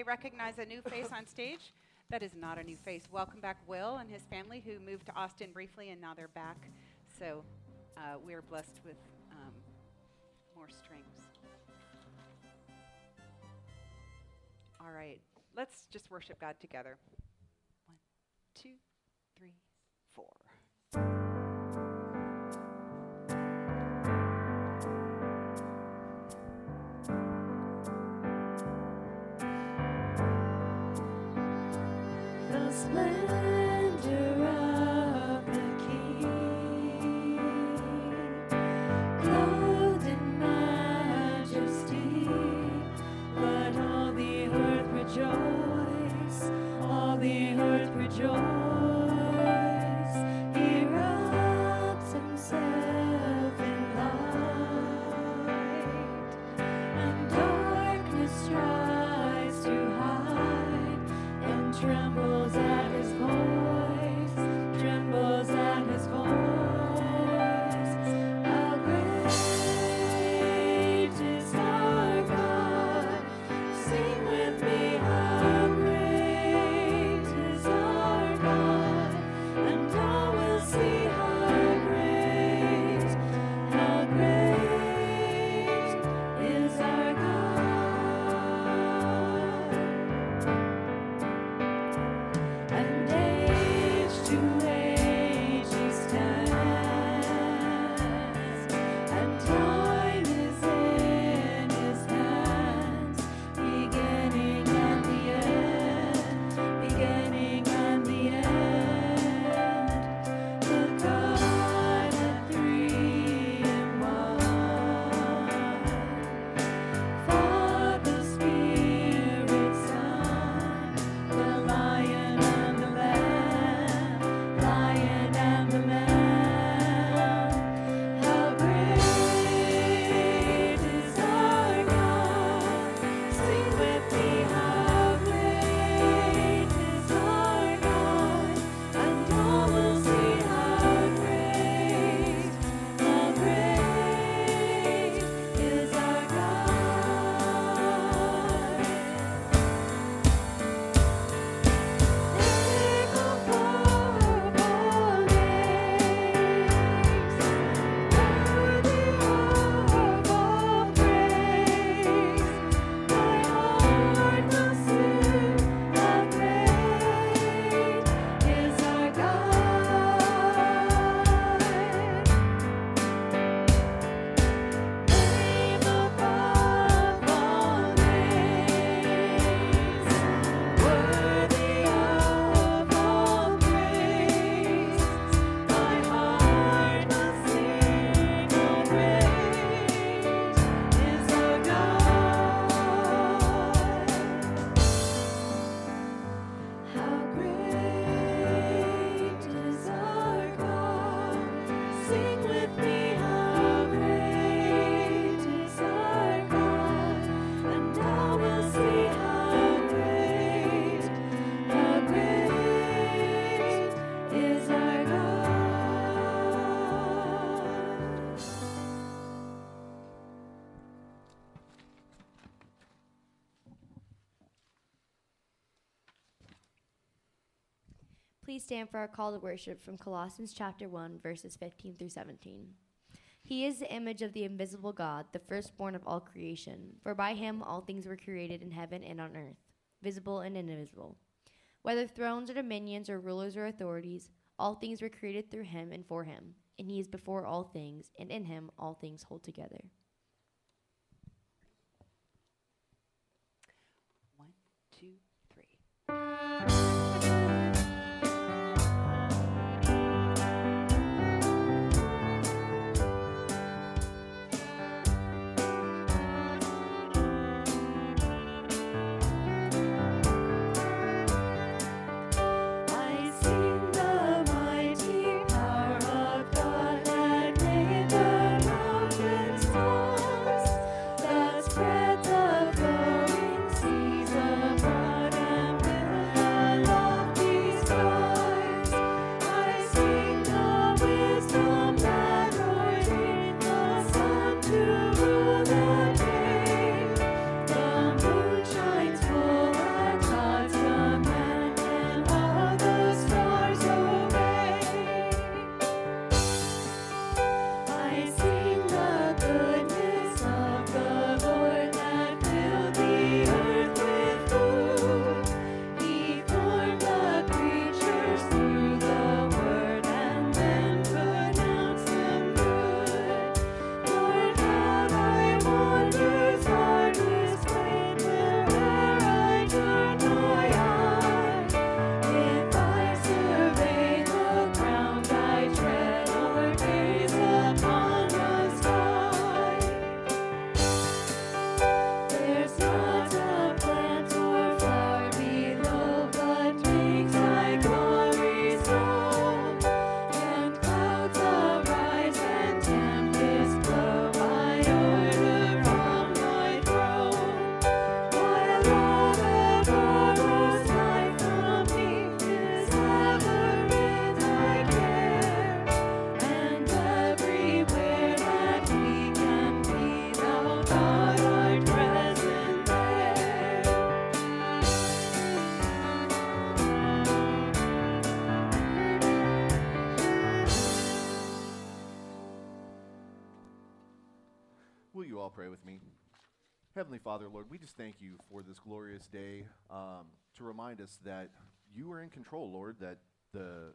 may recognize a new face on stage. That is not a new face. Welcome back, Will and his family, who moved to Austin briefly and now they're back. So uh, we're blessed with um, more strings. All right, let's just worship God together. One, two, three, four. Stand for our call to worship from Colossians chapter 1, verses 15 through 17. He is the image of the invisible God, the firstborn of all creation. For by him all things were created in heaven and on earth, visible and invisible. Whether thrones or dominions or rulers or authorities, all things were created through him and for him. And he is before all things, and in him all things hold together. One, two, three. Heavenly Father, Lord, we just thank you for this glorious day um, to remind us that you are in control, Lord, that the,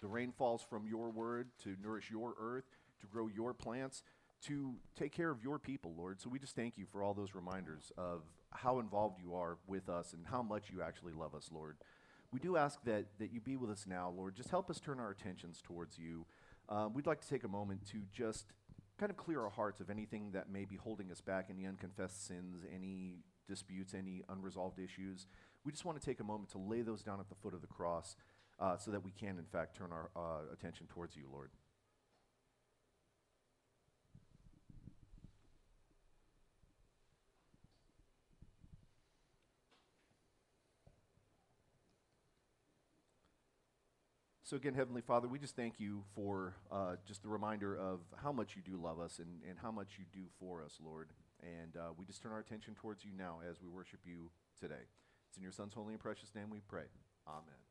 the rain falls from your word to nourish your earth, to grow your plants, to take care of your people, Lord. So we just thank you for all those reminders of how involved you are with us and how much you actually love us, Lord. We do ask that, that you be with us now, Lord. Just help us turn our attentions towards you. Um, we'd like to take a moment to just kind of clear our hearts of anything that may be holding us back, any unconfessed sins, any disputes, any unresolved issues. We just want to take a moment to lay those down at the foot of the cross uh, so that we can, in fact, turn our uh, attention towards you, Lord. So, again, Heavenly Father, we just thank you for uh, just the reminder of how much you do love us and, and how much you do for us, Lord. And uh, we just turn our attention towards you now as we worship you today. It's in your Son's holy and precious name we pray. Amen.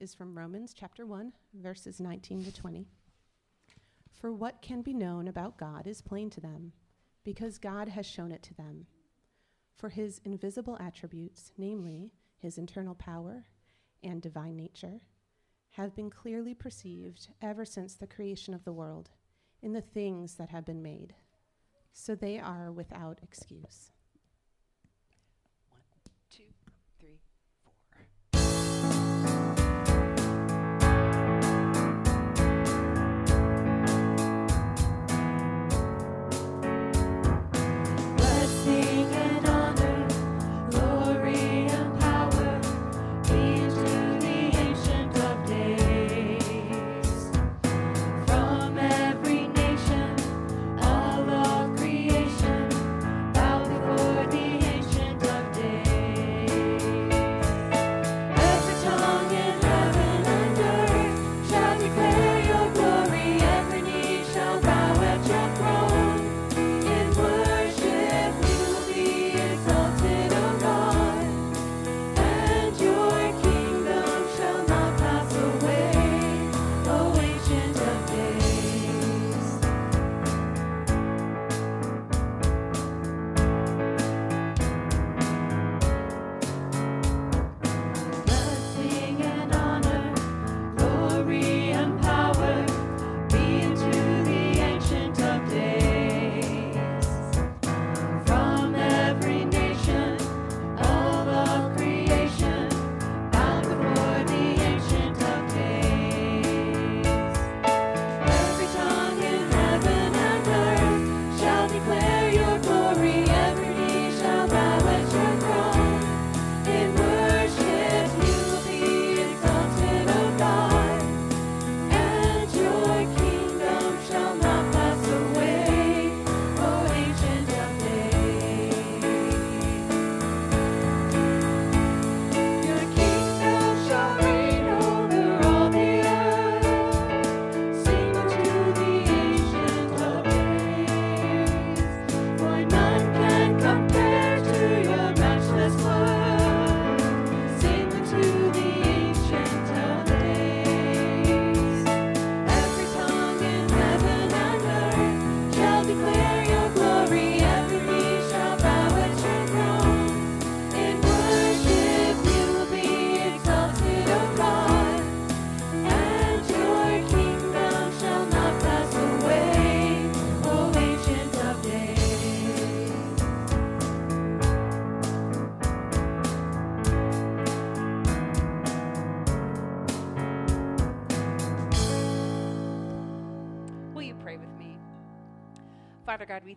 Is from Romans chapter 1, verses 19 to 20. For what can be known about God is plain to them, because God has shown it to them. For his invisible attributes, namely his internal power and divine nature, have been clearly perceived ever since the creation of the world in the things that have been made. So they are without excuse.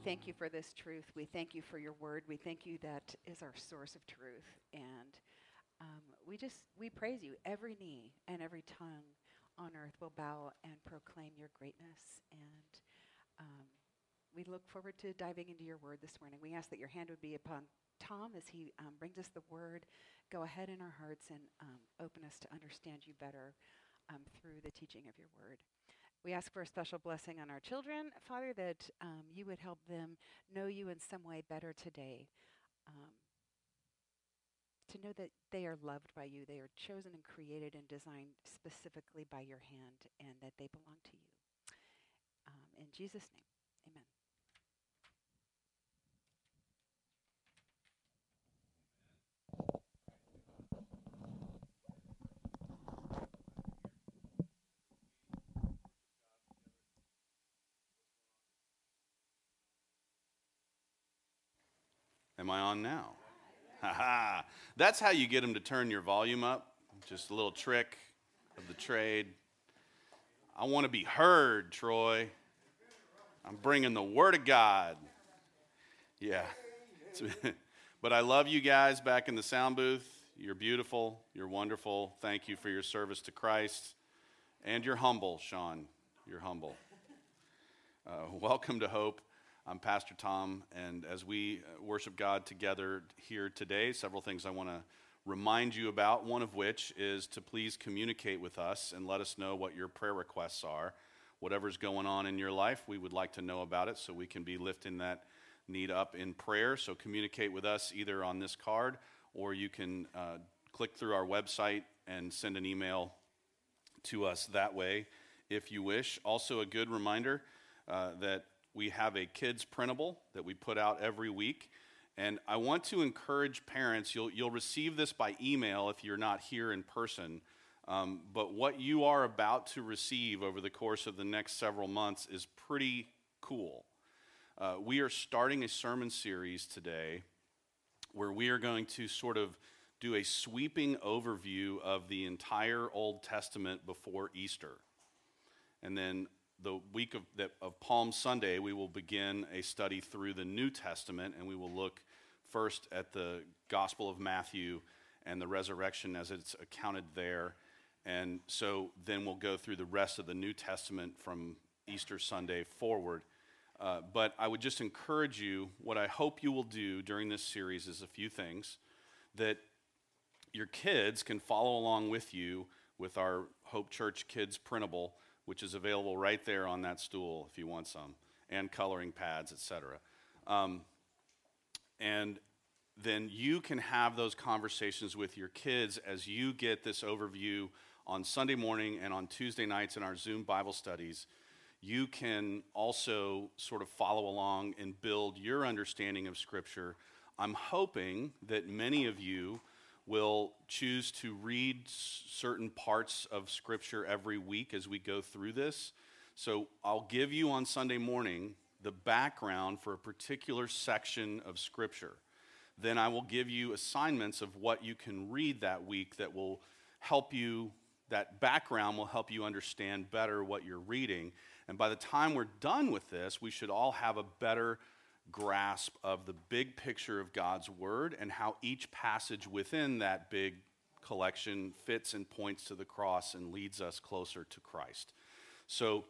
Thank you for this truth. We thank you for your word. We thank you that is our source of truth. And um, we just, we praise you. Every knee and every tongue on earth will bow and proclaim your greatness. And um, we look forward to diving into your word this morning. We ask that your hand would be upon Tom as he um, brings us the word. Go ahead in our hearts and um, open us to understand you better um, through the teaching of your word. We ask for a special blessing on our children, Father, that um, you would help them know you in some way better today. Um, to know that they are loved by you, they are chosen and created and designed specifically by your hand, and that they belong to you. Um, in Jesus' name, amen. Am I on now? Ha ha. That's how you get them to turn your volume up. Just a little trick of the trade. I want to be heard, Troy. I'm bringing the Word of God. Yeah. but I love you guys back in the sound booth. You're beautiful. You're wonderful. Thank you for your service to Christ. And you're humble, Sean. You're humble. Uh, welcome to Hope. I'm Pastor Tom, and as we uh, worship God together here today, several things I want to remind you about. One of which is to please communicate with us and let us know what your prayer requests are. Whatever's going on in your life, we would like to know about it so we can be lifting that need up in prayer. So communicate with us either on this card or you can uh, click through our website and send an email to us that way if you wish. Also, a good reminder uh, that we have a kids printable that we put out every week. And I want to encourage parents, you'll, you'll receive this by email if you're not here in person. Um, but what you are about to receive over the course of the next several months is pretty cool. Uh, we are starting a sermon series today where we are going to sort of do a sweeping overview of the entire Old Testament before Easter. And then the week of, of Palm Sunday, we will begin a study through the New Testament, and we will look first at the Gospel of Matthew and the resurrection as it's accounted there. And so then we'll go through the rest of the New Testament from Easter Sunday forward. Uh, but I would just encourage you, what I hope you will do during this series is a few things that your kids can follow along with you with our Hope Church Kids printable which is available right there on that stool if you want some, and coloring pads, etc. Um, and then you can have those conversations with your kids as you get this overview on Sunday morning and on Tuesday nights in our Zoom Bible studies. You can also sort of follow along and build your understanding of Scripture. I'm hoping that many of you will choose to read certain parts of Scripture every week as we go through this. So I'll give you on Sunday morning the background for a particular section of Scripture. Then I will give you assignments of what you can read that week that will help you, that background will help you understand better what you're reading. And by the time we're done with this, we should all have a better grasp of the big picture of God's Word and how each passage within that big collection fits and points to the cross and leads us closer to Christ. So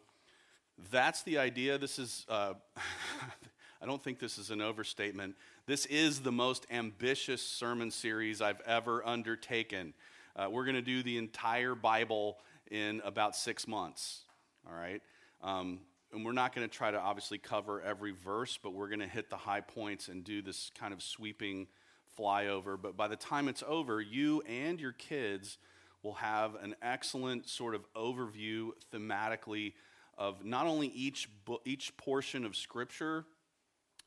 that's the idea. This is, uh, I don't think this is an overstatement. This is the most ambitious sermon series I've ever undertaken. Uh, we're going to do the entire Bible in about six months, all right? Um, and we're not going to try to obviously cover every verse, but we're going to hit the high points and do this kind of sweeping flyover. But by the time it's over, you and your kids will have an excellent sort of overview thematically of not only each, each portion of Scripture,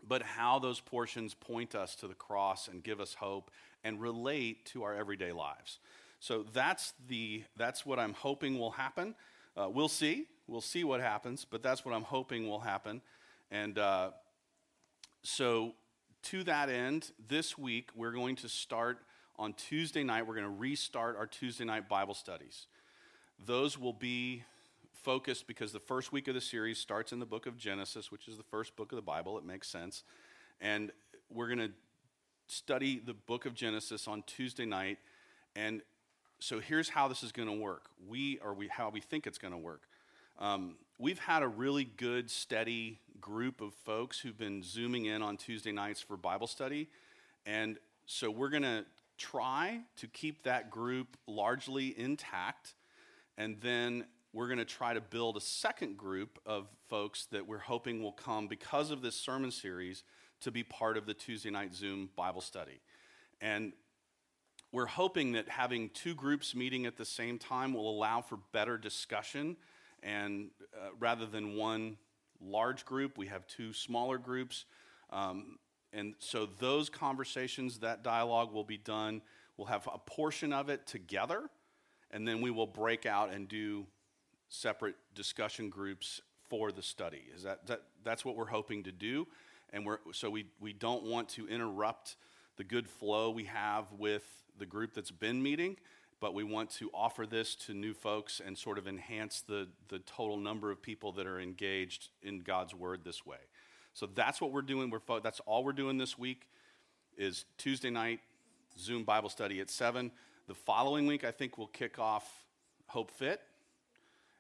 but how those portions point us to the cross and give us hope and relate to our everyday lives. So that's, the, that's what I'm hoping will happen. Uh, we'll see. We'll see what happens, but that's what I'm hoping will happen. And uh, so, to that end, this week we're going to start on Tuesday night. We're going to restart our Tuesday night Bible studies. Those will be focused because the first week of the series starts in the book of Genesis, which is the first book of the Bible. It makes sense. And we're going to study the book of Genesis on Tuesday night. And so here's how this is going to work. We, or we, how we think it's going to work. Um, we've had a really good, steady group of folks who've been zooming in on Tuesday nights for Bible study. And so we're going to try to keep that group largely intact. And then we're going to try to build a second group of folks that we're hoping will come because of this sermon series to be part of the Tuesday night Zoom Bible study. And we're hoping that having two groups meeting at the same time will allow for better discussion and uh, rather than one large group, we have two smaller groups. Um, and so those conversations, that dialogue will be done. We'll have a portion of it together, and then we will break out and do separate discussion groups for the study. Is that, that that's what we're hoping to do? And we're, so we, we don't want to interrupt the good flow we have with the group that's been meeting but we want to offer this to new folks and sort of enhance the, the total number of people that are engaged in God's word this way. So that's what we're doing. We're fo- that's all we're doing this week is Tuesday night Zoom Bible study at 7. The following week, I think we'll kick off Hope Fit.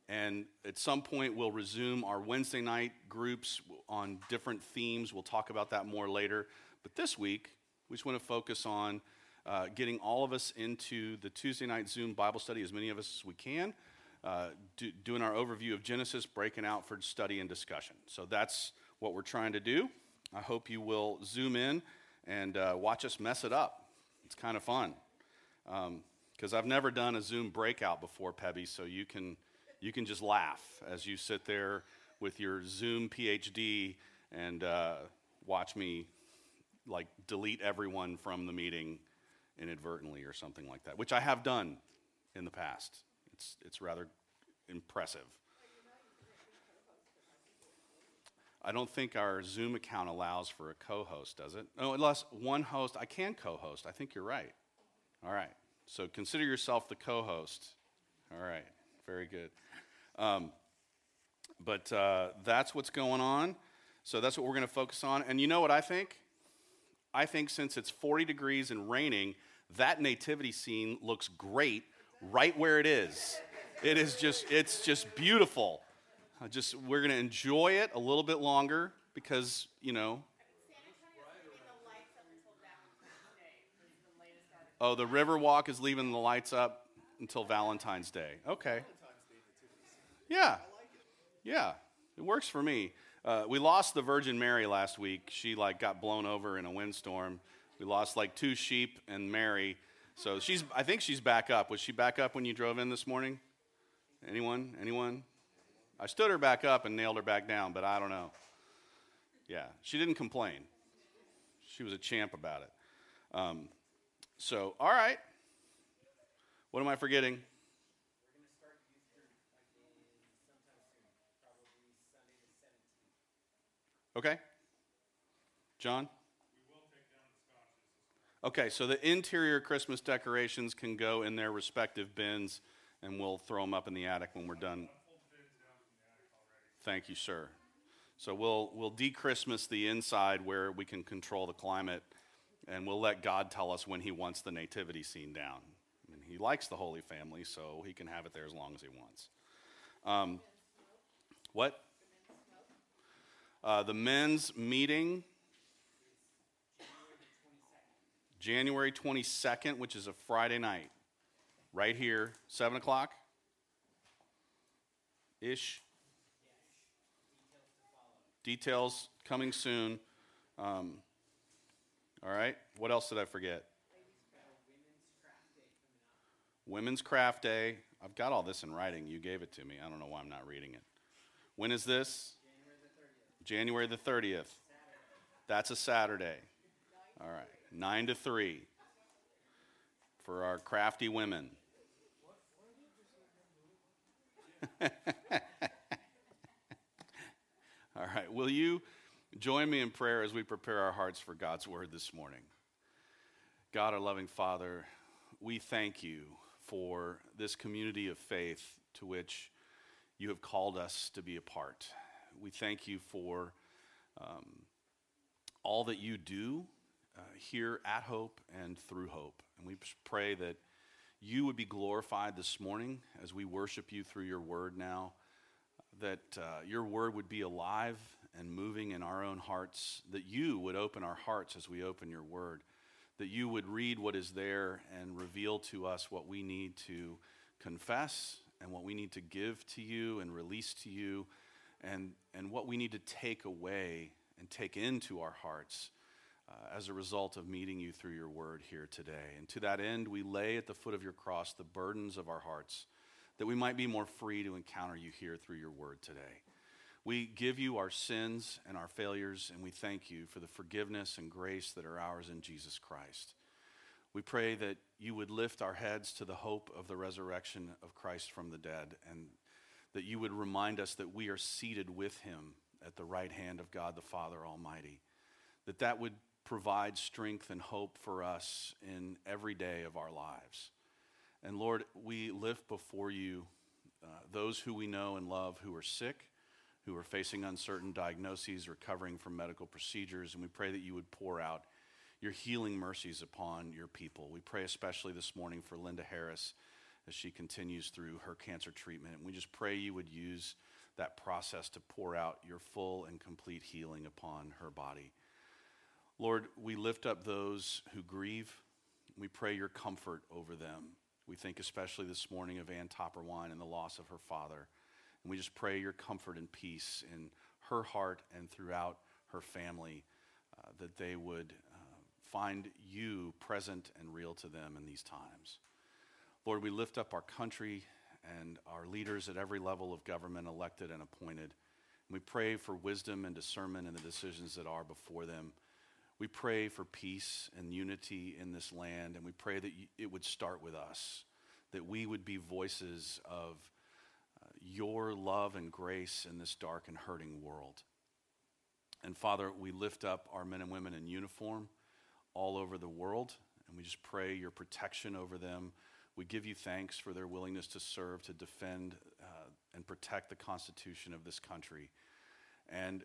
And at some point, we'll resume our Wednesday night groups on different themes. We'll talk about that more later. But this week, we just want to focus on uh, getting all of us into the Tuesday night Zoom Bible study, as many of us as we can, uh, do, doing our overview of Genesis, breaking out for study and discussion. So that's what we're trying to do. I hope you will zoom in and uh, watch us mess it up. It's kind of fun. Um, because I've never done a Zoom breakout before, Pebby, so you can, you can just laugh as you sit there with your Zoom PhD and uh, watch me like delete everyone from the meeting inadvertently or something like that, which I have done in the past. It's, it's rather impressive. I don't think our Zoom account allows for a co host, does it? No, unless one host, I can co host. I think you're right. All right. So consider yourself the co host. All right. Very good. Um, but uh, that's what's going on. So that's what we're going to focus on. And you know what I think? I think since it's 40 degrees and raining, that nativity scene looks great right where it is. It is just, it's just beautiful. I just, we're going to enjoy it a little bit longer because, you know. Oh, the river walk is leaving the lights up until Valentine's Day. Okay. Yeah. Yeah. It works for me. Uh, we lost the Virgin Mary last week. She like got blown over in a windstorm. We lost like two sheep and Mary. So she's I think she's back up. Was she back up when you drove in this morning? Anyone? Anyone? I stood her back up and nailed her back down, but I don't know. Yeah, she didn't complain. She was a champ about it. Um, so, all right. What am I forgetting? Okay. John? Okay, so the interior Christmas decorations can go in their respective bins, and we'll throw them up in the attic when we're done. Thank you, sir. So we'll we'll de-Christmas the inside where we can control the climate, and we'll let God tell us when He wants the nativity scene down. I mean, He likes the Holy Family, so He can have it there as long as He wants. Um, what? Uh, the men's meeting, January 22nd, which is a Friday night, right here, 7 o'clock ish. Details coming soon. Um, all right. What else did I forget? Women's Craft Day. I've got all this in writing. You gave it to me. I don't know why I'm not reading it. When is this? January the 30th. That's a Saturday. All right. 9 to 3 for our crafty women. All right. Will you join me in prayer as we prepare our hearts for God's word this morning? God, our loving Father, we thank you for this community of faith to which you have called us to be a part. We thank you for um, all that you do uh, here at Hope and through Hope. And we pray that you would be glorified this morning as we worship you through your word now, that uh, your word would be alive and moving in our own hearts, that you would open our hearts as we open your word, that you would read what is there and reveal to us what we need to confess and what we need to give to you and release to you and, and what we need to take away and take into our hearts uh, as a result of meeting you through your word here today. And to that end, we lay at the foot of your cross the burdens of our hearts that we might be more free to encounter you here through your word today. We give you our sins and our failures, and we thank you for the forgiveness and grace that are ours in Jesus Christ. We pray that you would lift our heads to the hope of the resurrection of Christ from the dead, and that you would remind us that we are seated with him at the right hand of God the Father Almighty. That that would provide strength and hope for us in every day of our lives. And Lord, we lift before you uh, those who we know and love who are sick, who are facing uncertain diagnoses, recovering from medical procedures, and we pray that you would pour out your healing mercies upon your people. We pray especially this morning for Linda Harris as she continues through her cancer treatment. And we just pray you would use that process to pour out your full and complete healing upon her body. Lord, we lift up those who grieve. We pray your comfort over them. We think especially this morning of Ann Topperwine and the loss of her father. And we just pray your comfort and peace in her heart and throughout her family, uh, that they would uh, find you present and real to them in these times. Lord, we lift up our country and our leaders at every level of government, elected and appointed. We pray for wisdom and discernment in the decisions that are before them. We pray for peace and unity in this land, and we pray that it would start with us, that we would be voices of uh, your love and grace in this dark and hurting world. And Father, we lift up our men and women in uniform all over the world, and we just pray your protection over them. We give you thanks for their willingness to serve, to defend, uh, and protect the Constitution of this country. And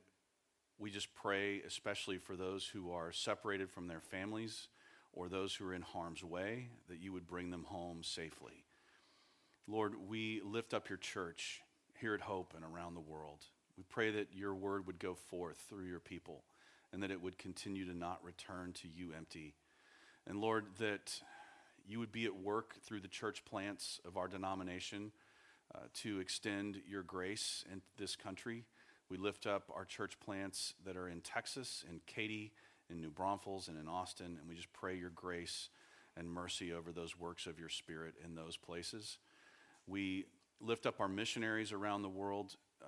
we just pray, especially for those who are separated from their families or those who are in harm's way, that you would bring them home safely. Lord, we lift up your church here at Hope and around the world. We pray that your word would go forth through your people and that it would continue to not return to you empty. And Lord, that you would be at work through the church plants of our denomination uh, to extend your grace in this country. We lift up our church plants that are in Texas, in Katy, in New Braunfels, and in Austin, and we just pray your grace and mercy over those works of your Spirit in those places. We lift up our missionaries around the world uh,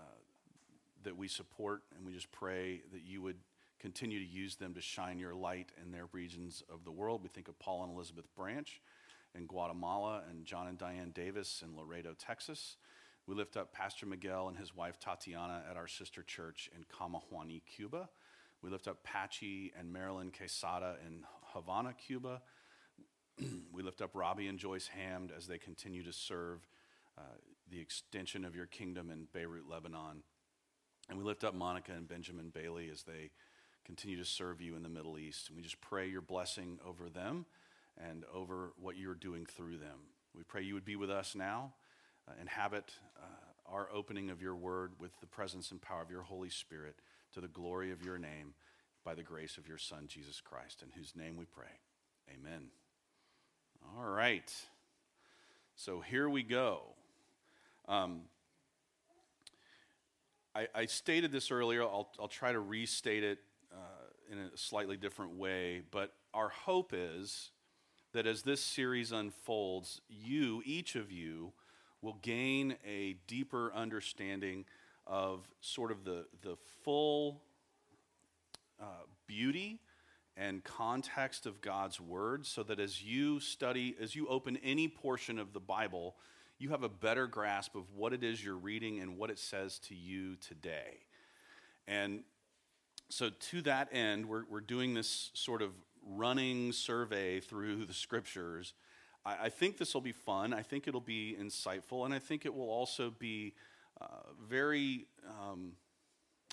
that we support, and we just pray that you would continue to use them to shine your light in their regions of the world. We think of Paul and Elizabeth Branch in Guatemala, and John and Diane Davis in Laredo, Texas. We lift up Pastor Miguel and his wife Tatiana at our sister church in Camajuani, Cuba. We lift up Patchy and Marilyn Quesada in Havana, Cuba. we lift up Robbie and Joyce Hamd as they continue to serve uh, the extension of your kingdom in Beirut, Lebanon. And we lift up Monica and Benjamin Bailey as they continue to serve you in the Middle East. And we just pray your blessing over them and over what you're doing through them. We pray you would be with us now, uh, inhabit uh, our opening of your word with the presence and power of your Holy Spirit to the glory of your name by the grace of your Son, Jesus Christ, in whose name we pray. Amen. All right. So here we go. Um, I, I, stated this earlier. I'll, I'll, try to restate it in a slightly different way. But our hope is that as this series unfolds, you, each of you, will gain a deeper understanding of sort of the, the full uh, beauty and context of God's Word, so that as you study, as you open any portion of the Bible, you have a better grasp of what it is you're reading and what it says to you today. And so, to that end, we're, we're doing this sort of running survey through the scriptures. I, I think this will be fun. I think it'll be insightful. And I think it will also be uh, very um,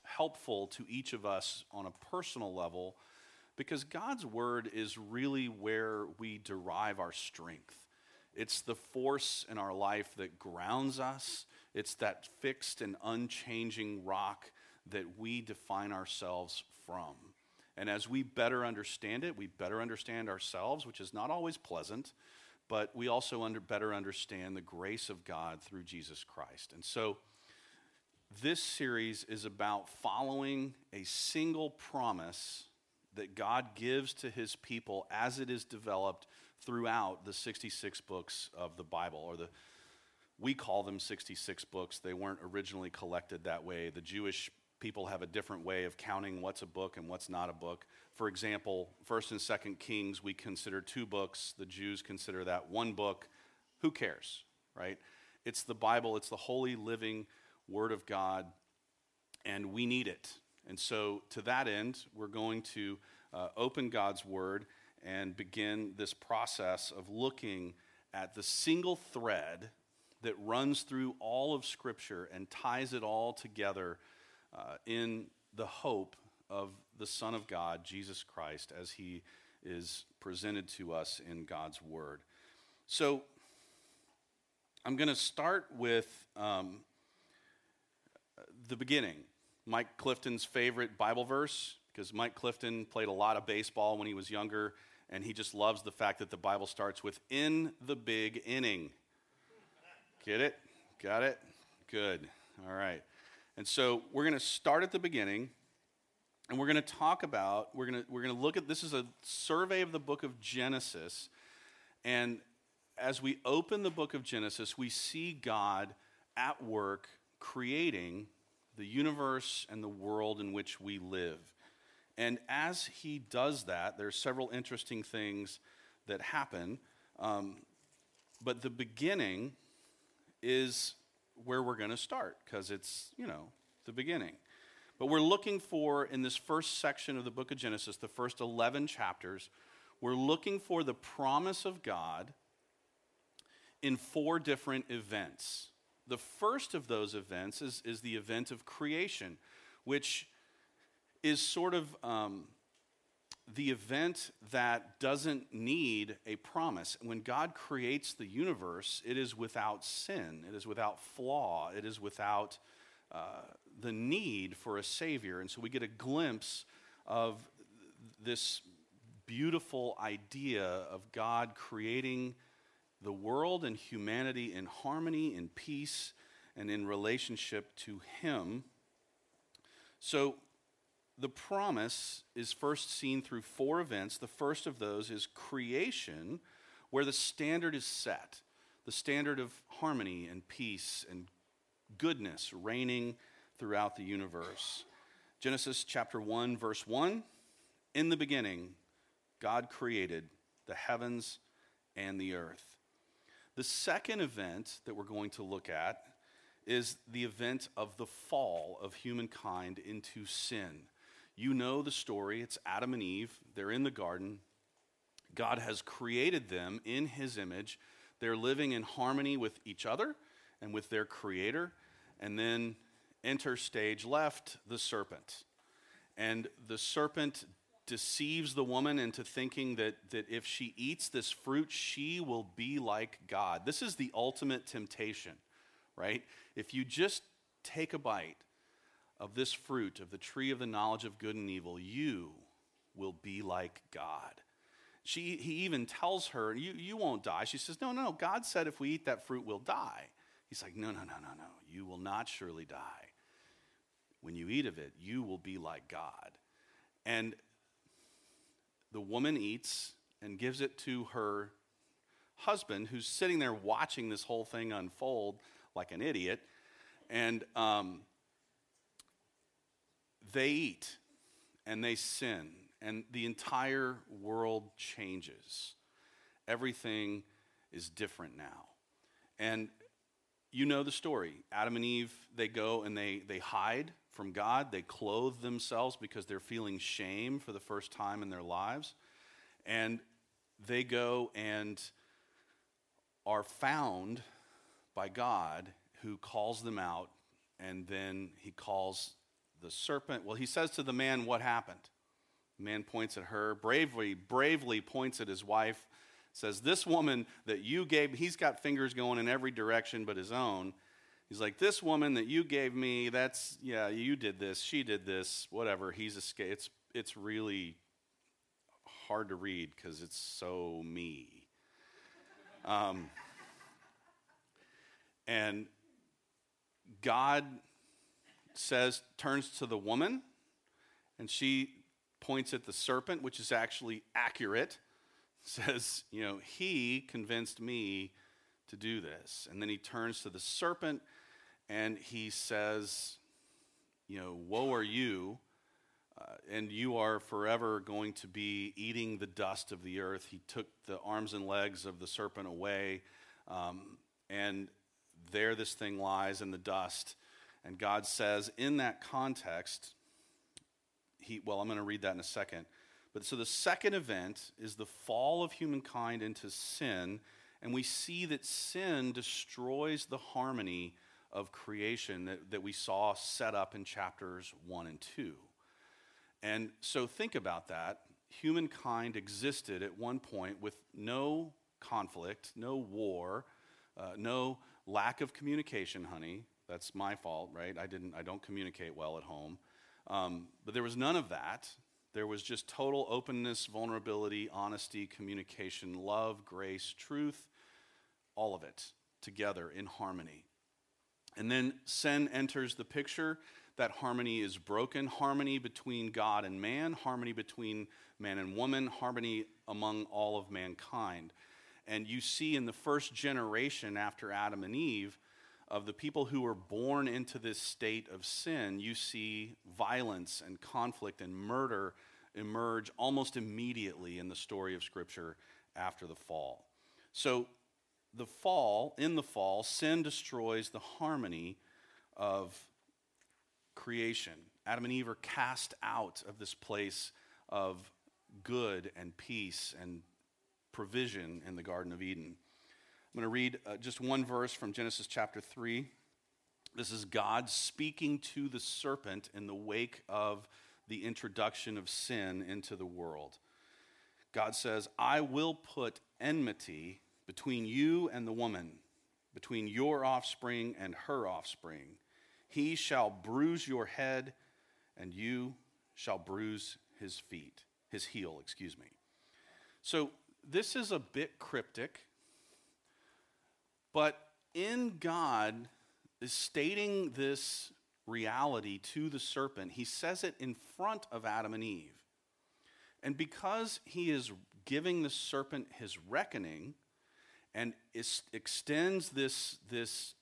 helpful to each of us on a personal level because God's word is really where we derive our strength. It's the force in our life that grounds us. It's that fixed and unchanging rock that we define ourselves from. And as we better understand it, we better understand ourselves, which is not always pleasant, but we also under, better understand the grace of God through Jesus Christ. And so this series is about following a single promise that God gives to his people as it is developed throughout the 66 books of the Bible, or the we call them 66 books. They weren't originally collected that way. The Jewish people have a different way of counting what's a book and what's not a book. For example, 1st and 2nd Kings we consider two books. The Jews consider that one book. Who cares, right? It's the Bible, it's the holy living word of God and we need it. And so to that end, we're going to uh, open God's word and begin this process of looking at the single thread that runs through all of Scripture and ties it all together uh, in the hope of the Son of God, Jesus Christ, as he is presented to us in God's Word. So I'm going to start with um, the beginning. Mike Clifton's favorite Bible verse, because Mike Clifton played a lot of baseball when he was younger and he just loves the fact that the Bible starts with in the big inning. Get it? Got it? Good. All right. And so we're going to start at the beginning and we're going to talk about we're going to we're going to look at this is a survey of the book of Genesis and as we open the book of Genesis, we see God at work creating the universe and the world in which we live. And as he does that, there's several interesting things that happen. Um, but the beginning is where we're going to start because it's, you know, the beginning. But we're looking for, in this first section of the book of Genesis, the first 11 chapters, we're looking for the promise of God in four different events. The first of those events is, is the event of creation, which is sort of um, the event that doesn't need a promise. When God creates the universe, it is without sin, it is without flaw, it is without uh, the need for a Savior. And so we get a glimpse of this beautiful idea of God creating the world and humanity in harmony, in peace, and in relationship to Him. So the promise is first seen through four events. The first of those is creation, where the standard is set the standard of harmony and peace and goodness reigning throughout the universe. Genesis chapter 1, verse 1 In the beginning, God created the heavens and the earth. The second event that we're going to look at is the event of the fall of humankind into sin. You know the story. It's Adam and Eve. They're in the garden. God has created them in his image. They're living in harmony with each other and with their creator. And then enter stage left the serpent. And the serpent deceives the woman into thinking that, that if she eats this fruit, she will be like God. This is the ultimate temptation, right? If you just take a bite of this fruit, of the tree of the knowledge of good and evil, you will be like God. She, he even tells her, you, you won't die. She says, No, no, no. God said if we eat that fruit, we'll die. He's like, No, no, no, no, no. You will not surely die. When you eat of it, you will be like God. And the woman eats and gives it to her husband, who's sitting there watching this whole thing unfold like an idiot. And um, they eat and they sin, and the entire world changes. Everything is different now. And you know the story. Adam and Eve, they go and they, they hide from God. They clothe themselves because they're feeling shame for the first time in their lives. And they go and are found by God who calls them out. And then he calls the serpent. Well, he says to the man, What happened? The man points at her, bravely, bravely points at his wife, says, This woman that you gave, he's got fingers going in every direction but his own. He's like, This woman that you gave me, that's, yeah, you did this, she did this, whatever. He's escaped. It's, it's really hard to read because it's so me. Um, and God says, turns to the woman, and she points at the serpent, which is actually accurate. Says, you know, he convinced me to do this. And then he turns to the serpent and he says, you know, woe are you, uh, and you are forever going to be eating the dust of the earth. He took the arms and legs of the serpent away, um, and there this thing lies in the dust. And God says, in that context, he, well, I'm going to read that in a second. But so the second event is the fall of humankind into sin, and we see that sin destroys the harmony of creation that, that we saw set up in chapters 1 and 2. And so think about that. Humankind existed at one point with no conflict, no war, uh, no lack of communication, honey. That's my fault, right? I didn't. I don't communicate well at home. Um, but there was none of that. There was just total openness, vulnerability, honesty, communication, love, grace, truth, all of it together in harmony. And then sin enters the picture. That harmony is broken harmony between God and man, harmony between man and woman, harmony among all of mankind. And you see in the first generation after Adam and Eve, of the people who were born into this state of sin, you see violence and conflict and murder emerge almost immediately in the story of Scripture after the fall. So, the fall, in the fall, sin destroys the harmony of creation. Adam and Eve are cast out of this place of good and peace and provision in the Garden of Eden. I'm going to read uh, just one verse from Genesis chapter 3. This is God speaking to the serpent in the wake of the introduction of sin into the world. God says, I will put enmity between you and the woman, between your offspring and her offspring. He shall bruise your head, and you shall bruise his feet, his heel, excuse me. So this is a bit cryptic, but in God is stating this reality to the serpent. He says it in front of Adam and Eve. And because he is giving the serpent his reckoning and is, extends this, this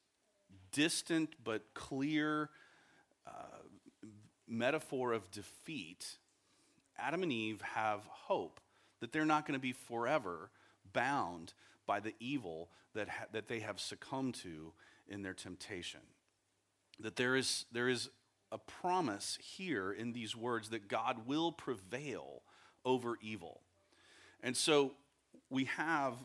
distant but clear uh, metaphor of defeat, Adam and Eve have hope that they're not going to be forever bound by the evil that, ha- that they have succumbed to in their temptation. That there is, there is a promise here in these words that God will prevail over evil. And so we have,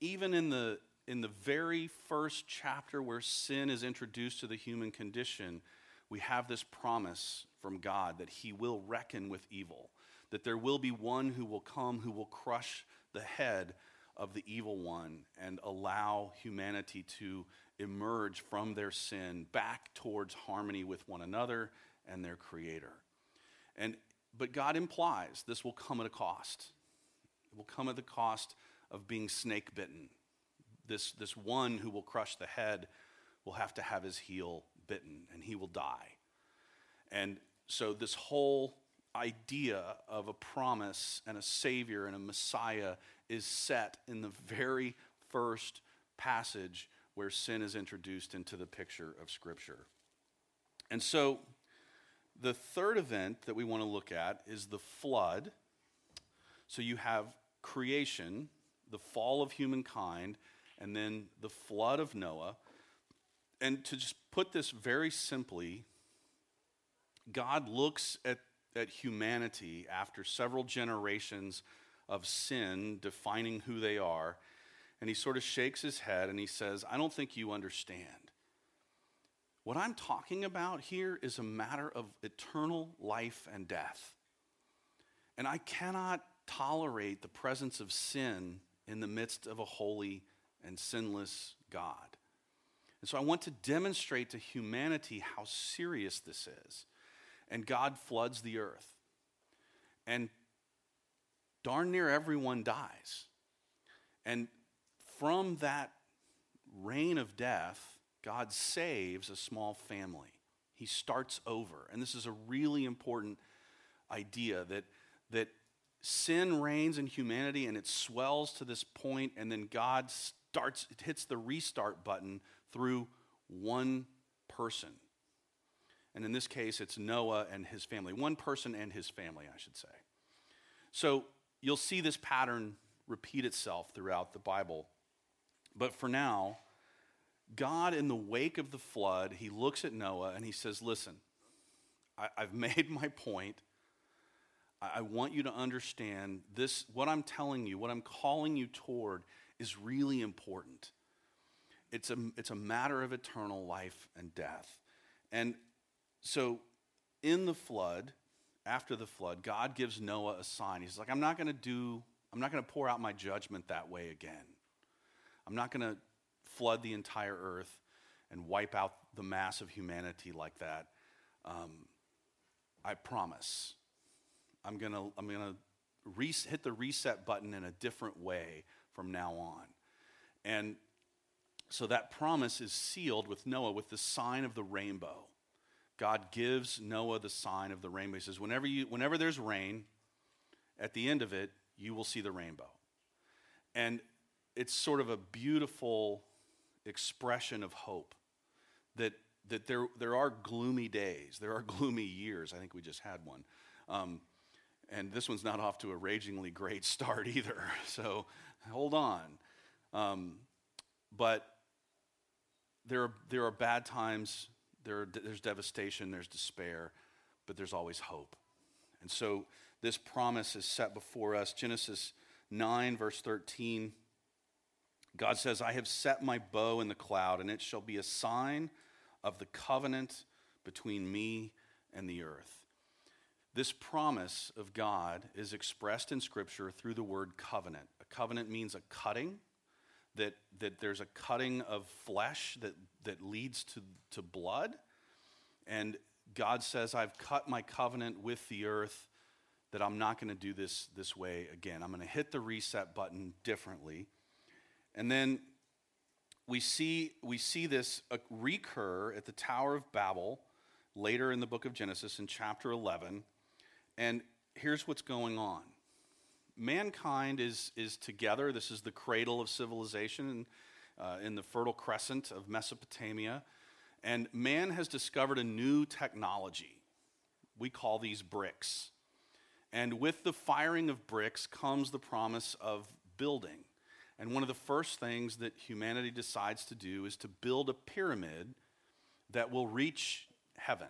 even in the, in the very first chapter where sin is introduced to the human condition, we have this promise from God that He will reckon with evil, that there will be one who will come who will crush the head of the evil one and allow humanity to emerge from their sin back towards harmony with one another and their creator. And but God implies this will come at a cost. It will come at the cost of being snake bitten. This, this one who will crush the head will have to have his heel bitten and he will die. And so, this whole idea of a promise and a savior and a messiah is set in the very first passage where sin is introduced into the picture of Scripture. And so, the third event that we want to look at is the flood. So, you have creation, the fall of humankind, and then the flood of Noah. And to just put this very simply, God looks at, at humanity after several generations of sin defining who they are, and he sort of shakes his head and he says, I don't think you understand. What I'm talking about here is a matter of eternal life and death. And I cannot tolerate the presence of sin in the midst of a holy and sinless God. And so I want to demonstrate to humanity how serious this is. And God floods the earth. And darn near everyone dies. And from that reign of death, God saves a small family. He starts over. And this is a really important idea that, that sin reigns in humanity and it swells to this point, and then God starts, it hits the restart button through one person. And in this case, it's Noah and his family. One person and his family, I should say. So you'll see this pattern repeat itself throughout the Bible. But for now, God, in the wake of the flood, he looks at Noah and he says, Listen, I, have made my point. I, want you to understand this, what I'm telling you, what I'm calling you toward, is really important. It's a, it's a matter of eternal life and death. And so, in the flood, after the flood, God gives Noah a sign. He's like, I'm not going to do, I'm not going to pour out my judgment that way again. I'm not going to flood the entire earth and wipe out the mass of humanity like that. Um, I promise. I'm going to I'm gonna res- hit the reset button in a different way from now on. And so that promise is sealed with Noah with the sign of the rainbow. God gives Noah the sign of the rainbow. He says, whenever, you, whenever there's rain, at the end of it, you will see the rainbow. And it's sort of a beautiful expression of hope that, that there, there are gloomy days, there are gloomy years. I think we just had one. Um, and this one's not off to a ragingly great start either. So hold on. Um, but there are, there are bad times, there there's devastation, there's despair, but there's always hope. And so this promise is set before us. Genesis 9, verse 13. God says, I have set my bow in the cloud, and it shall be a sign of the covenant between me and the earth. This promise of God is expressed in Scripture through the word covenant. A covenant means a cutting, that, that there's a cutting of flesh that, that leads to, to blood. And God says, I've cut my covenant with the earth, that I'm not going to do this this way again. I'm going to hit the reset button differently. And then we see, we see this uh, recur at the Tower of Babel later in the book of Genesis in chapter 11. And here's what's going on mankind is, is together. This is the cradle of civilization uh, in the Fertile Crescent of Mesopotamia. And man has discovered a new technology. We call these bricks. And with the firing of bricks comes the promise of building. And one of the first things that humanity decides to do is to build a pyramid that will reach heaven.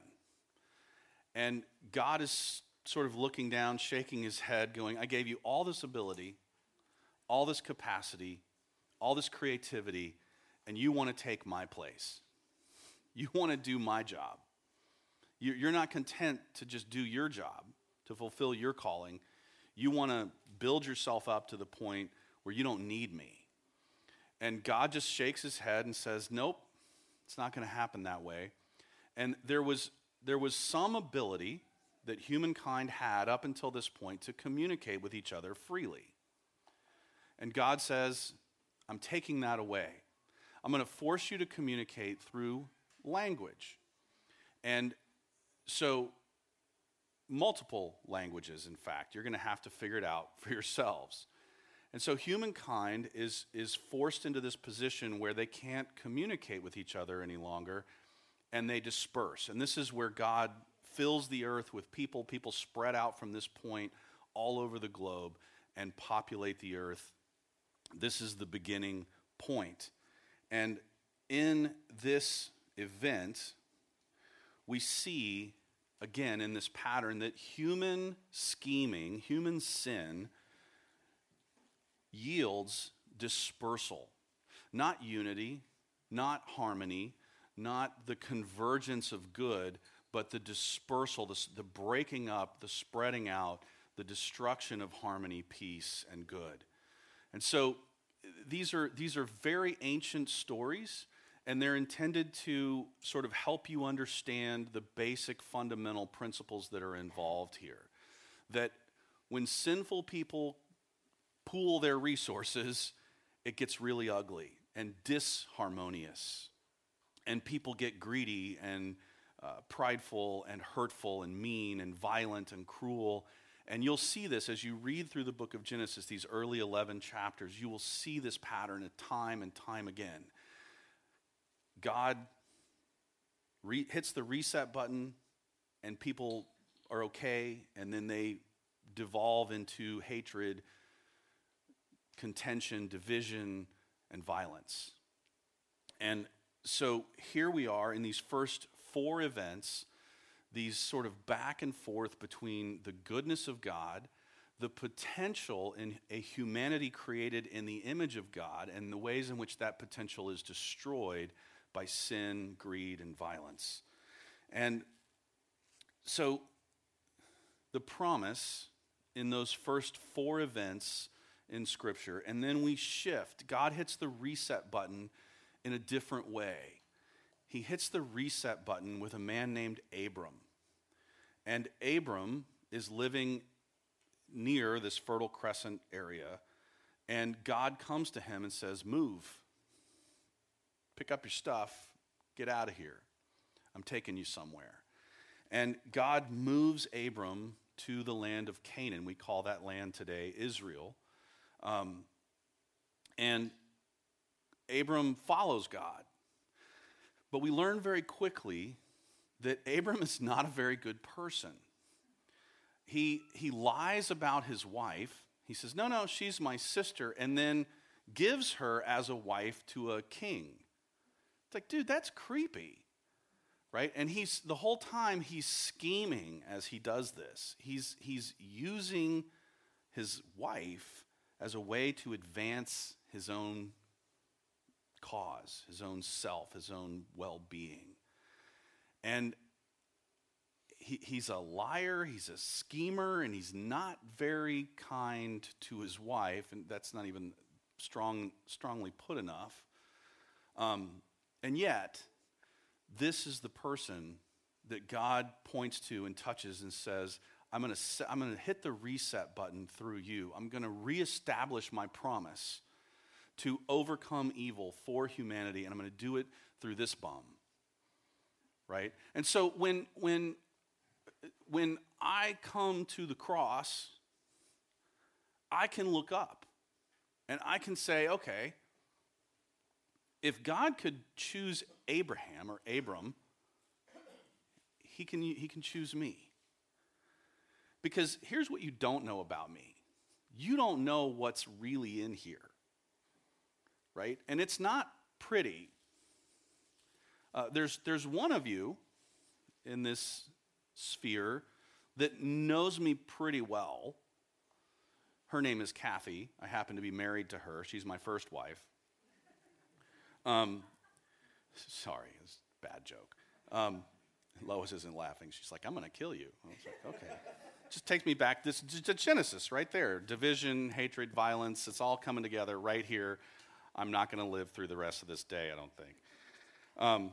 And God is sort of looking down, shaking his head, going, I gave you all this ability, all this capacity, all this creativity, and you want to take my place. You want to do my job. You're not content to just do your job, to fulfill your calling. You want to build yourself up to the point where you don't need me. And God just shakes his head and says, Nope, it's not going to happen that way. And there was, there was some ability that humankind had up until this point to communicate with each other freely. And God says, I'm taking that away. I'm going to force you to communicate through language. And so, multiple languages, in fact. You're going to have to figure it out for yourselves. And so, humankind is, is forced into this position where they can't communicate with each other any longer and they disperse. And this is where God fills the earth with people. People spread out from this point all over the globe and populate the earth. This is the beginning point. And in this event, we see, again, in this pattern, that human scheming, human sin, yields dispersal, not unity, not harmony, not the convergence of good, but the dispersal, the, the breaking up, the spreading out, the destruction of harmony, peace, and good. And so these are, these are very ancient stories, and they're intended to sort of help you understand the basic fundamental principles that are involved here. That when sinful people pool their resources, it gets really ugly and disharmonious. And people get greedy and uh, prideful and hurtful and mean and violent and cruel. And you'll see this as you read through the book of Genesis, these early 11 chapters, you will see this pattern time and time again. God re- hits the reset button, and people are okay, and then they devolve into hatred, contention, division, and violence. And so here we are in these first four events, these sort of back and forth between the goodness of God, the potential in a humanity created in the image of God, and the ways in which that potential is destroyed by sin, greed, and violence. And so the promise in those first four events in Scripture, and then we shift. God hits the reset button in a different way he hits the reset button with a man named Abram. And Abram is living near this Fertile Crescent area. And God comes to him and says, Move, pick up your stuff, get out of here. I'm taking you somewhere. And God moves Abram to the land of Canaan. We call that land today Israel. Um, And Abram follows God. But we learn very quickly that Abram is not a very good person. He, he lies about his wife. He says, No, no, she's my sister, and then gives her as a wife to a king. It's like, dude, that's creepy. Right? And he's the whole time he's scheming as he does this. He's he's using his wife as a way to advance his own cause, his own self, his own well being. And he, he's a liar, he's a schemer, and he's not very kind to his wife, and that's not even strong, strongly put enough. Um, and yet, this is the person that God points to and touches and says, I'm going to I'm going to hit the reset button through you. I'm going to reestablish my promise to overcome evil for humanity and I'm going to do it through this bomb. Right? And so when when when I come to the cross, I can look up and I can say, okay, if God could choose Abraham or Abram, he can, he can choose me. Because here's what you don't know about me you don't know what's really in here, right? And it's not pretty. Uh, there's, there's one of you in this sphere that knows me pretty well. Her name is Kathy. I happen to be married to her. She's my first wife. Um, sorry, it's a bad joke. Um, Lois isn't laughing. She's like, I'm going to kill you. I was like, okay. Just takes me back this to Genesis right there. Division, hatred, violence, it's all coming together right here. I'm not going to live through the rest of this day, I don't think. Um,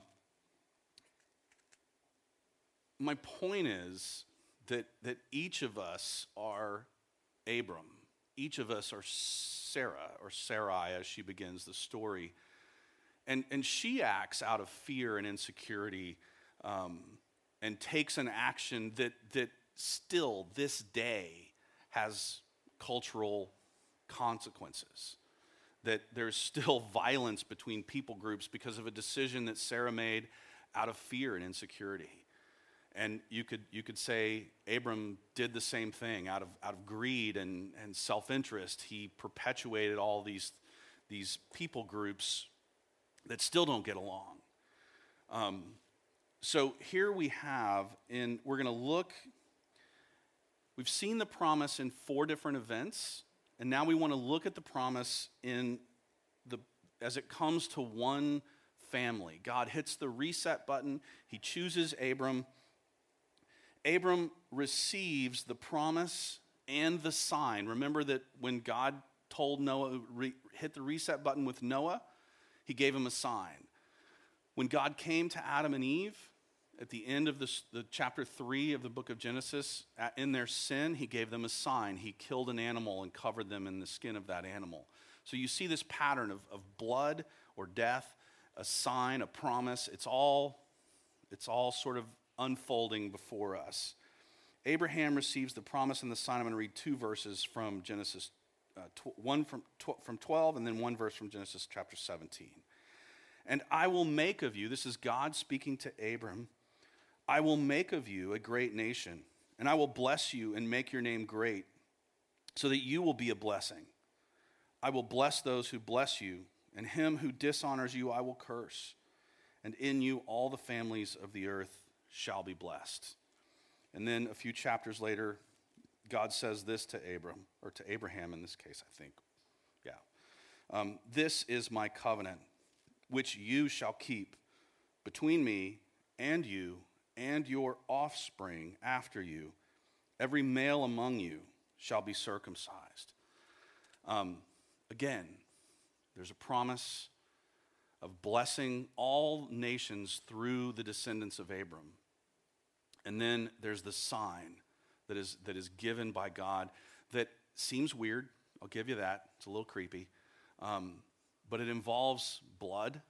my point is that, that each of us are Abram. Each of us are Sarah, or Sarai, as she begins the story. And, and she acts out of fear and insecurity um, and takes an action that, that still, this day, has cultural consequences. That there's still violence between people groups because of a decision that Sarah made out of fear and insecurity. And you could, you could say Abram did the same thing out of, out of greed and, and self interest. He perpetuated all these, these people groups that still don't get along. Um, so here we have, and we're going to look. We've seen the promise in four different events, and now we want to look at the promise in the as it comes to one family. God hits the reset button. He chooses Abram Abram receives the promise and the sign. Remember that when God told Noah, re, hit the reset button with Noah, he gave him a sign. When God came to Adam and Eve at the end of the chapter 3 of the book of Genesis, in their sin, he gave them a sign. He killed an animal and covered them in the skin of that animal. So you see this pattern of, of blood or death, a sign, a promise. It's all, it's all sort of unfolding before us. Abraham receives the promise and the sign. I'm going to read two verses from Genesis, uh, tw- one from, tw- from 12 and then one verse from Genesis chapter 17. And I will make of you, this is God speaking to Abram, I will make of you a great nation, and I will bless you and make your name great, so that you will be a blessing. I will bless those who bless you, and him who dishonors you I will curse. And in you all the families of the earth shall be blessed. And then a few chapters later, God says this to Abram, or to Abraham in this case, I think. Yeah. Um, this is my covenant, which you shall keep between me and you and your offspring after you. Every male among you shall be circumcised. Um, again, there's a promise of blessing all nations through the descendants of Abram. And then there's the sign that is, that is given by God that seems weird. I'll give you that. It's a little creepy. Um, but it involves blood.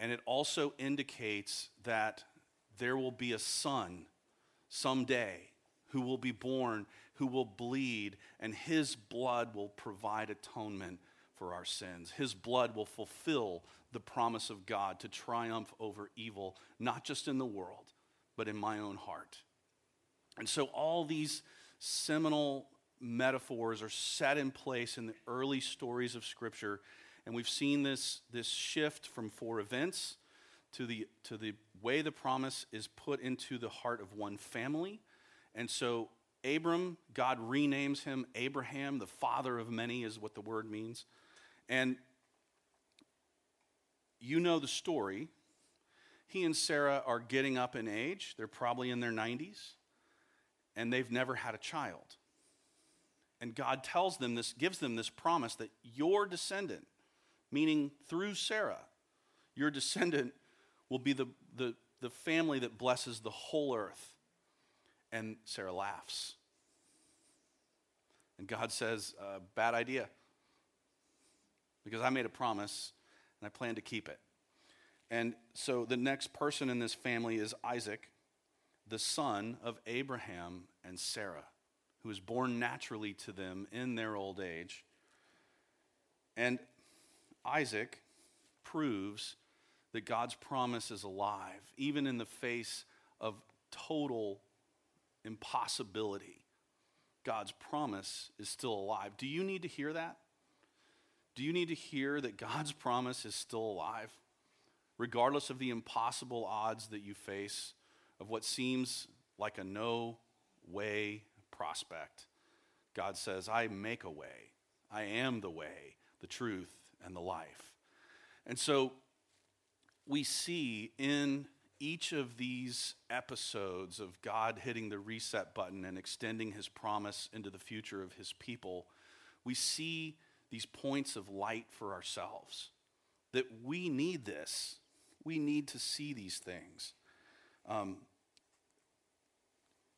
And it also indicates that there will be a son someday who will be born, who will bleed, and his blood will provide atonement for our sins. His blood will fulfill the promise of God to triumph over evil, not just in the world, but in my own heart. And so all these seminal metaphors are set in place in the early stories of Scripture. And we've seen this, this shift from four events to the, to the way the promise is put into the heart of one family. And so Abram, God renames him Abraham, the father of many, is what the word means. And you know the story. He and Sarah are getting up in age. They're probably in their 90s, and they've never had a child. And God tells them this, gives them this promise that your descendant, meaning through Sarah, your descendant will be the, the, the family that blesses the whole earth. And Sarah laughs. And God says, uh, Bad idea. Because I made a promise and I plan to keep it. And so the next person in this family is Isaac, the son of Abraham and Sarah, who was born naturally to them in their old age. And Isaac proves that God's promise is alive, even in the face of total impossibility. God's promise is still alive. Do you need to hear that? Do you need to hear that God's promise is still alive? Regardless of the impossible odds that you face, of what seems like a no way prospect, God says, I make a way. I am the way, the truth, and the life. And so we see in each of these episodes of God hitting the reset button and extending his promise into the future of his people, we see these points of light for ourselves. That we need this. We need to see these things. Um,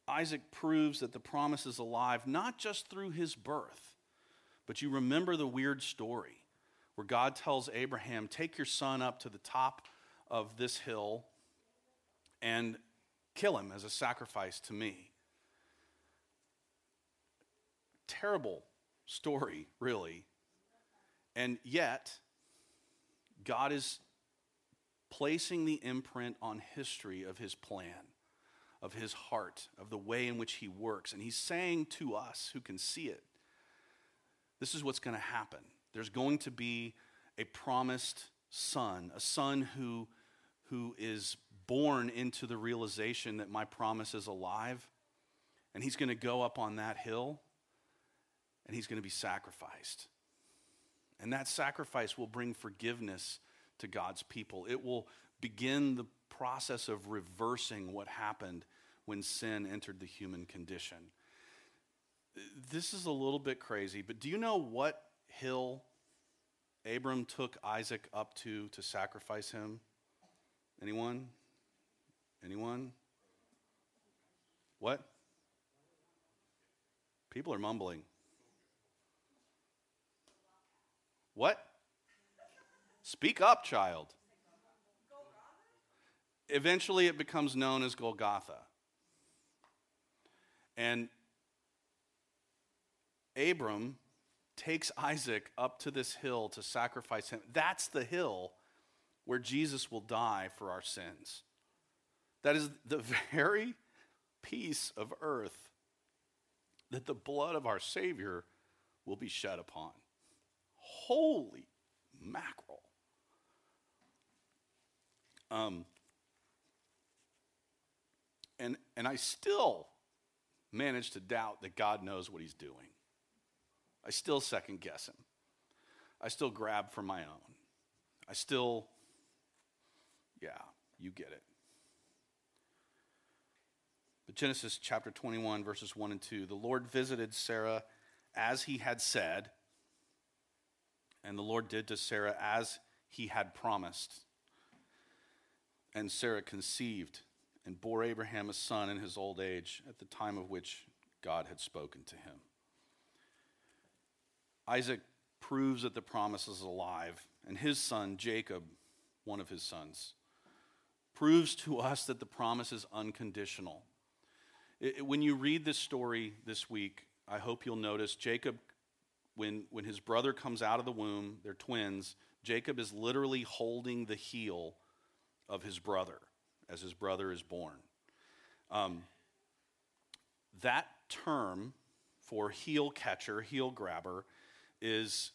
Isaac proves that the promise is alive not just through his birth, but you remember the weird story where God tells Abraham, Take your son up to the top of this hill and kill him as a sacrifice to me. Terrible story, really. And yet, God is placing the imprint on history of his plan, of his heart, of the way in which he works. And he's saying to us who can see it, this is what's going to happen. There's going to be a promised son, a son who, who is born into the realization that my promise is alive. And he's going to go up on that hill and he's going to be sacrificed. And that sacrifice will bring forgiveness to God's people. It will begin the process of reversing what happened when sin entered the human condition. This is a little bit crazy, but do you know what hill Abram took Isaac up to to sacrifice him? Anyone? Anyone? What? People are mumbling. What? Speak up, child. Eventually, it becomes known as Golgotha. And Abram takes Isaac up to this hill to sacrifice him. That's the hill where Jesus will die for our sins. That is the very piece of earth that the blood of our Savior will be shed upon. Holy mackerel. Um, and, and I still manage to doubt that God knows what he's doing. I still second guess him. I still grab for my own. I still, yeah, you get it. But Genesis chapter 21, verses 1 and 2 the Lord visited Sarah as he had said, and the Lord did to Sarah as he had promised. And Sarah conceived and bore Abraham a son in his old age at the time of which God had spoken to him. Isaac proves that the promise is alive, and his son, Jacob, one of his sons, proves to us that the promise is unconditional. It, when you read this story this week, I hope you'll notice Jacob when, when his brother comes out of the womb, they're twins, Jacob is literally holding the heel of his brother as his brother is born. Um, that term for heel catcher, heel grabber, is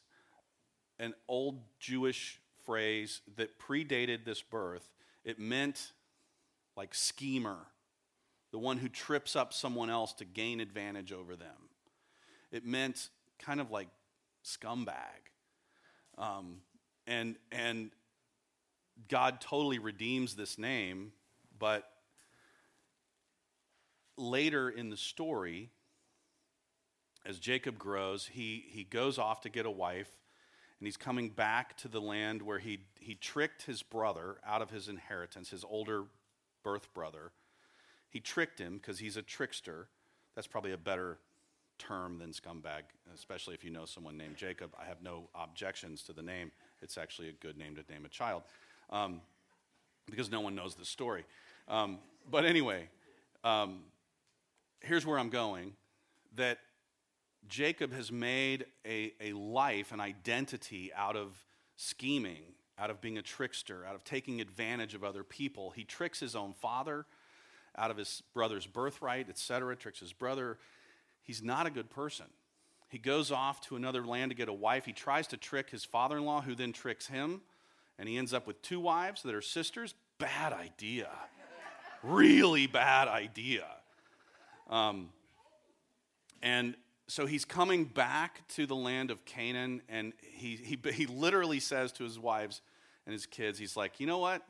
an old Jewish phrase that predated this birth. It meant like schemer, the one who trips up someone else to gain advantage over them. It meant kind of like scumbag. Um, and, and God totally redeems this name, but later in the story, as Jacob grows, he, he goes off to get a wife, and he's coming back to the land where he, he tricked his brother out of his inheritance, his older birth brother. He tricked him because he's a trickster. That's probably a better term than scumbag, especially if you know someone named Jacob. I have no objections to the name. It's actually a good name to name a child um, because no one knows the story. Um, but anyway, um, here's where I'm going that Jacob has made a, a life, an identity out of scheming, out of being a trickster, out of taking advantage of other people. He tricks his own father out of his brother's birthright, etc., tricks his brother. He's not a good person. He goes off to another land to get a wife. He tries to trick his father in law, who then tricks him, and he ends up with two wives that are sisters. Bad idea. really bad idea. Um, and so he's coming back to the land of Canaan, and he, he, he literally says to his wives and his kids, he's like, you know what?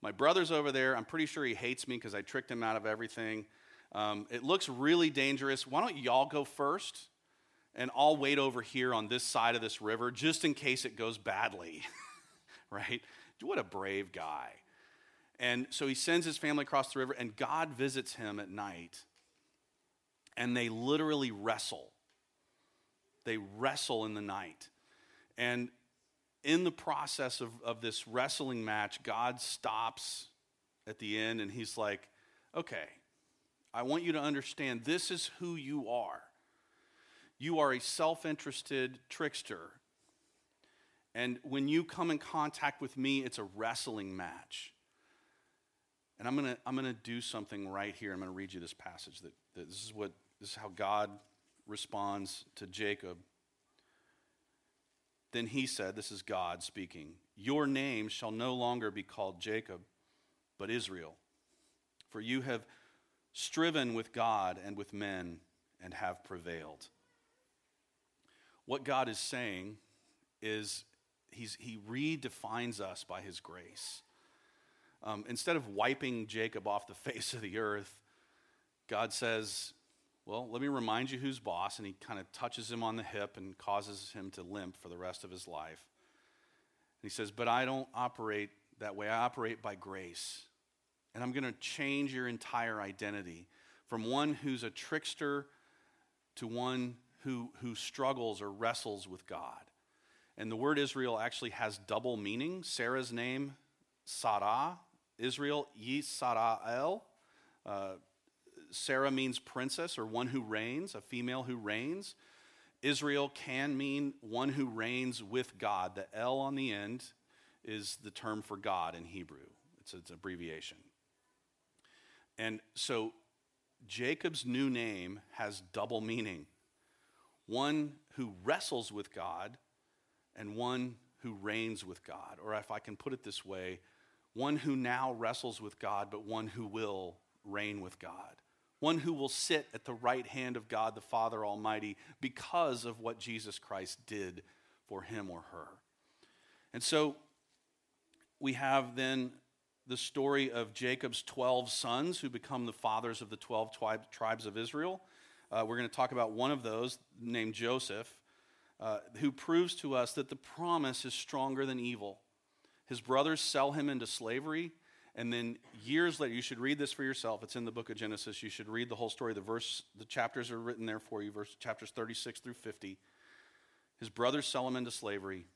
My brother's over there. I'm pretty sure he hates me because I tricked him out of everything. Um, it looks really dangerous. Why don't y'all go first? And I'll wait over here on this side of this river just in case it goes badly. right? What a brave guy. And so he sends his family across the river, and God visits him at night and they literally wrestle. They wrestle in the night. And in the process of, of this wrestling match, God stops at the end and he's like, okay, I want you to understand this is who you are. You are a self interested trickster. And when you come in contact with me, it's a wrestling match. And I'm going to I'm to do something right here. I'm going to read you this passage that, that this is what this is how God responds to Jacob. Then he said, This is God speaking, Your name shall no longer be called Jacob, but Israel. For you have striven with God and with men and have prevailed. What God is saying is he's, he redefines us by his grace. Um, instead of wiping Jacob off the face of the earth, God says, well, let me remind you who's boss. And he kind of touches him on the hip and causes him to limp for the rest of his life. And he says, But I don't operate that way. I operate by grace. And I'm going to change your entire identity from one who's a trickster to one who, who struggles or wrestles with God. And the word Israel actually has double meaning. Sarah's name, Sarah, Israel, Yisrael. Uh, Sarah means princess or one who reigns, a female who reigns. Israel can mean one who reigns with God. The L on the end is the term for God in Hebrew, it's, an abbreviation. And so Jacob's new name has double meaning one who wrestles with God and one who reigns with God. Or if I can put it this way, one who now wrestles with God, but one who will reign with God one who will sit at the right hand of God the Father Almighty because of what Jesus Christ did for him or her. And so we have then the story of Jacob's 12 sons who become the fathers of the 12 tribes of Israel. Uh, we're going to talk about one of those named Joseph, uh, who proves to us that the promise is stronger than evil. His brothers sell him into slavery. And then years later, you should read this for yourself. It's in the book of Genesis. You should read the whole story. The verse, the chapters are written there for you, verse chapters 36 through 50. His brothers sell him into slavery.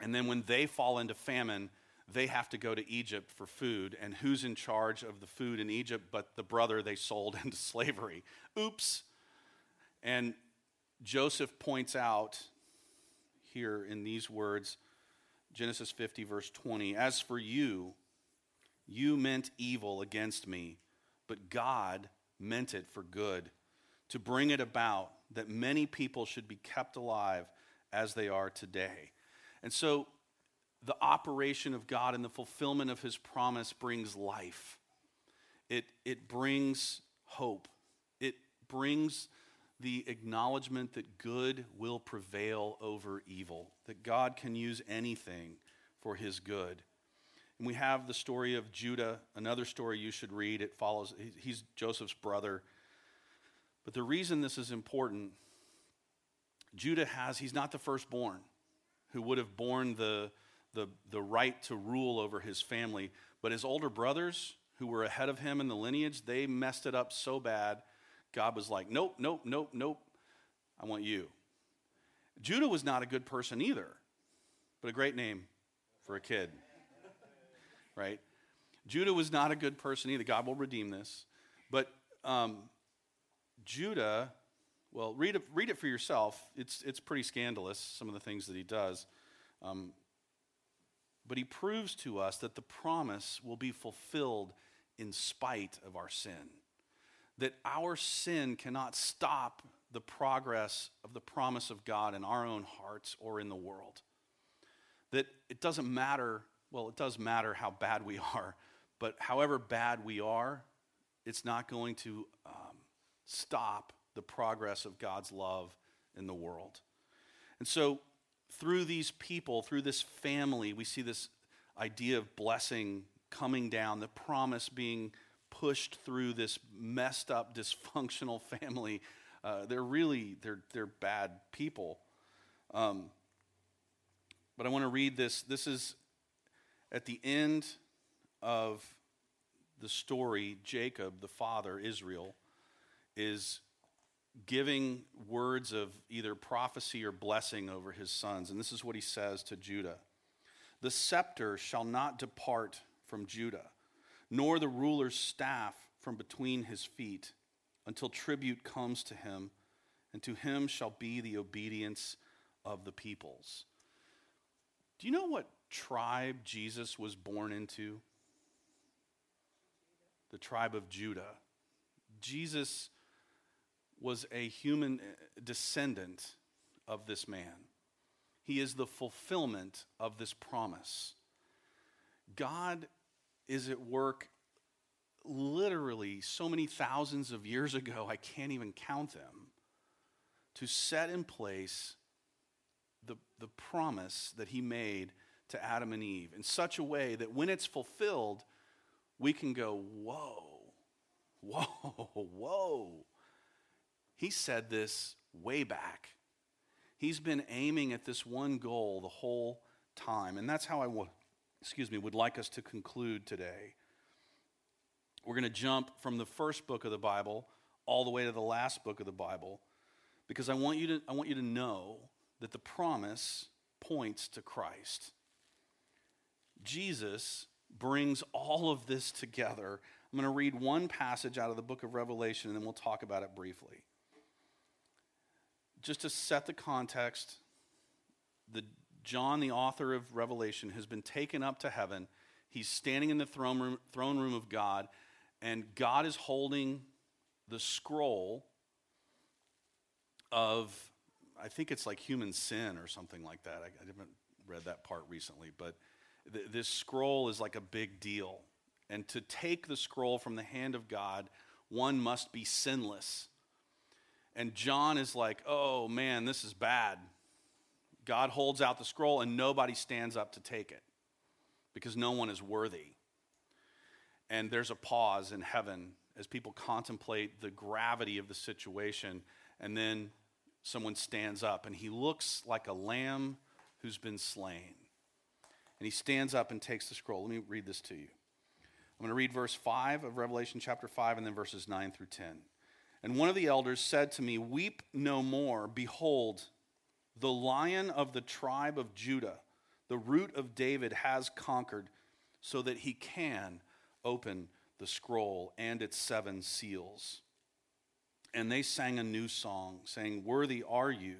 And then when they fall into famine, they have to go to Egypt for food. And who's in charge of the food in Egypt but the brother they sold into slavery? Oops. And Joseph points out here in these words, Genesis 50, verse 20 As for you, you meant evil against me, but God meant it for good, to bring it about that many people should be kept alive as they are today. And so the operation of God and the fulfillment of his promise brings life. It, it brings hope. It brings the acknowledgement that good will prevail over evil, that God can use anything for his good. And we have the story of Judah, another story you should read. It follows, he's Joseph's brother. But the reason this is important, Judah has, he's not the firstborn who would have borne the, the, the right to rule over his family. But his older brothers, who were ahead of him in the lineage, they messed it up so bad. God was like, nope, nope, nope, nope. I want you. Judah was not a good person either, but a great name for a kid. Right? Judah was not a good person either. God will redeem this. But um, Judah, well, read it, read it for yourself. It's, it's pretty scandalous, some of the things that he does. Um, but he proves to us that the promise will be fulfilled in spite of our sin. That our sin cannot stop the progress of the promise of God in our own hearts or in the world. That it doesn't matter, well, it does matter how bad we are, but however bad we are, it's not going to um, stop the progress of God's love in the world. And so through these people, through this family, we see this idea of blessing coming down, the promise being pushed through this messed up, dysfunctional family. Uh, they're really they're they're bad people. Um, but I want to read this. This is at the end of the story. Jacob, the father, Israel, is giving words of either prophecy or blessing over his sons. And this is what he says to Judah The scepter shall not depart from Judah, nor the ruler's staff from between his feet, until tribute comes to him, and to him shall be the obedience of the peoples. Do you know what tribe Jesus was born into? The tribe of Judah. Jesus was a human uh, descendant of this man. He is the fulfillment of this promise. God is at work literally so many thousands of years ago, I can't even count them, to set in place the, the promise that he made to Adam and Eve in such a way that when it's fulfilled, we can go, whoa, whoa, whoa. He said this way back. He's been aiming at this one goal the whole time. And that's how I would, excuse me, would like us to conclude today. We're going to jump from the first book of the Bible all the way to the last book of the Bible because I want you to, I want you to know that the promise points to Christ. Jesus brings all of this together. I'm going to read one passage out of the book of Revelation and then we'll talk about it briefly just to set the context, the John, the author of Revelation, has been taken up to heaven. He's standing in the throne room, throne room of God, and God is holding the scroll of, I think it's like human sin or something like that. I, I haven't read that part recently, but th- this scroll is like a big deal. And to take the scroll from the hand of God, one must be sinless. And John is like, oh man, this is bad. God holds out the scroll and nobody stands up to take it because no one is worthy. And there's a pause in heaven as people contemplate the gravity of the situation. And then someone stands up and he looks like a lamb who's been slain. And he stands up and takes the scroll. Let me read this to you. I'm going to read verse 5 of Revelation chapter 5 and then verses 9 through 10. And one of the elders said to me, Weep no more. Behold, the lion of the tribe of Judah, the root of David, has conquered, so that he can open the scroll and its seven seals. And they sang a new song, saying, Worthy are you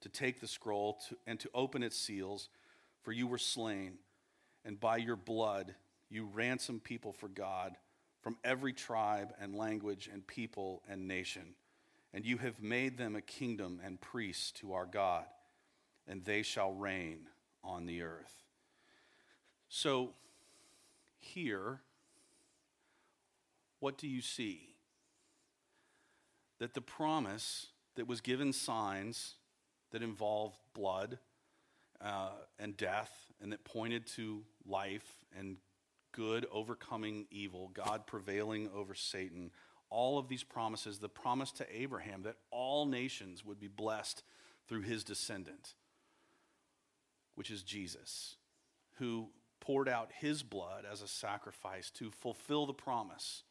to take the scroll to, and to open its seals, for you were slain, and by your blood you ransomed people for God from every tribe and language and people and nation. And you have made them a kingdom and priests to our God, and they shall reign on the earth. So, here, what do you see? That the promise that was given signs that involved blood uh, and death, and that pointed to life and good overcoming evil, God prevailing over Satan, all of these promises, the promise to Abraham that all nations would be blessed through his descendant, which is Jesus, who poured out his blood as a sacrifice to fulfill the promise,